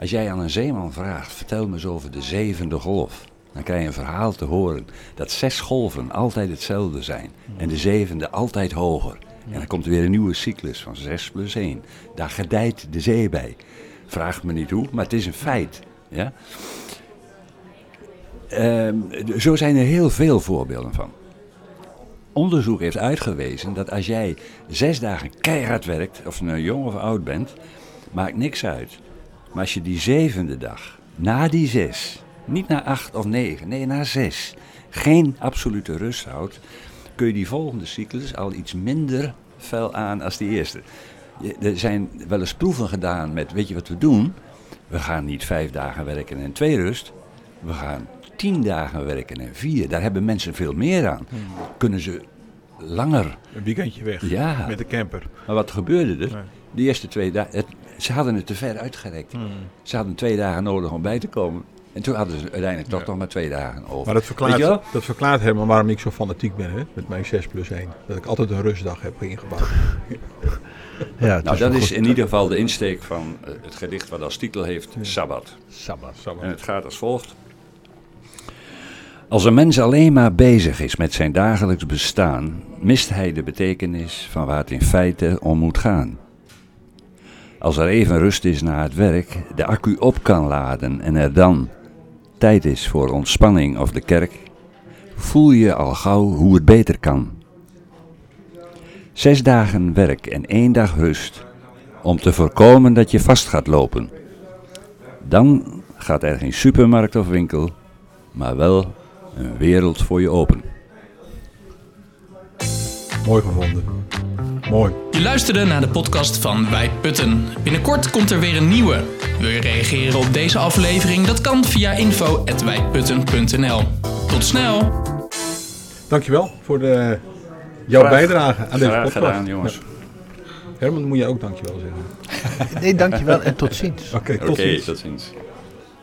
[SPEAKER 5] Als jij aan een zeeman vraagt, vertel me eens over de zevende golf. Dan krijg je een verhaal te horen dat zes golven altijd hetzelfde zijn. En de zevende altijd hoger. En dan komt er weer een nieuwe cyclus van 6 plus 1. Daar gedijt de zee bij. Vraag me niet hoe, maar het is een feit. Ja? Ehm, zo zijn er heel veel voorbeelden van. Onderzoek heeft uitgewezen dat als jij zes dagen keihard werkt, of je jong of oud bent, maakt niks uit. Maar als je die zevende dag, na die zes, niet na acht of negen, nee na zes, geen absolute rust houdt, kun je die volgende cyclus al iets minder fel aan als die eerste. Er zijn wel eens proeven gedaan met, weet je wat we doen? We gaan niet vijf dagen werken en twee rust. We gaan tien dagen werken en vier. Daar hebben mensen veel meer aan. Kunnen ze langer.
[SPEAKER 2] Een weekendje weg
[SPEAKER 5] Ja.
[SPEAKER 2] met de camper.
[SPEAKER 5] Maar wat gebeurde er?
[SPEAKER 2] Nee.
[SPEAKER 5] De eerste twee dagen. Ze hadden het te ver uitgerekt. Ze hadden twee dagen nodig om bij te komen. En toen hadden ze uiteindelijk toch
[SPEAKER 2] Ja.
[SPEAKER 5] nog maar twee dagen over.
[SPEAKER 2] Maar dat verklaart,
[SPEAKER 5] Weet je wel?
[SPEAKER 2] dat verklaart helemaal waarom ik zo fanatiek ben hè, met mijn 6 plus 1. Dat ik altijd een rustdag heb ingebouwd.
[SPEAKER 3] Ja,
[SPEAKER 5] Nou, dat is in ieder geval de insteek van eh, het gedicht wat als titel heeft Sabbat.
[SPEAKER 3] Sabbat.
[SPEAKER 5] En het gaat als volgt. Als een mens alleen maar bezig is met zijn dagelijks bestaan, mist hij de betekenis van waar het in feite om moet gaan. Als er even rust is na het werk, de accu op kan laden en er dan tijd is voor ontspanning of de kerk, voel je al gauw hoe het beter kan. Zes dagen werk en één dag rust, om te voorkomen dat je vast gaat lopen. Dan gaat er geen supermarkt of winkel, maar wel een wereld voor je open.
[SPEAKER 2] Mooi gevonden. Mooi.
[SPEAKER 1] Je luisterde naar de podcast van Wij Putten. Binnenkort komt er weer een nieuwe. Wil je reageren op deze aflevering? Dat kan via info.wijputten.nl. Tot snel!
[SPEAKER 2] Dankjewel voor de, jouw
[SPEAKER 5] Graag-
[SPEAKER 2] bijdrage aan deze
[SPEAKER 5] Graag
[SPEAKER 2] podcast.
[SPEAKER 5] gedaan, jongens.
[SPEAKER 2] Ja. Herman, moet je ook dankjewel zeggen.
[SPEAKER 3] Nee, dankjewel en tot ziens.
[SPEAKER 2] Oké, tot
[SPEAKER 5] Oké,
[SPEAKER 2] ziens.
[SPEAKER 5] tot ziens.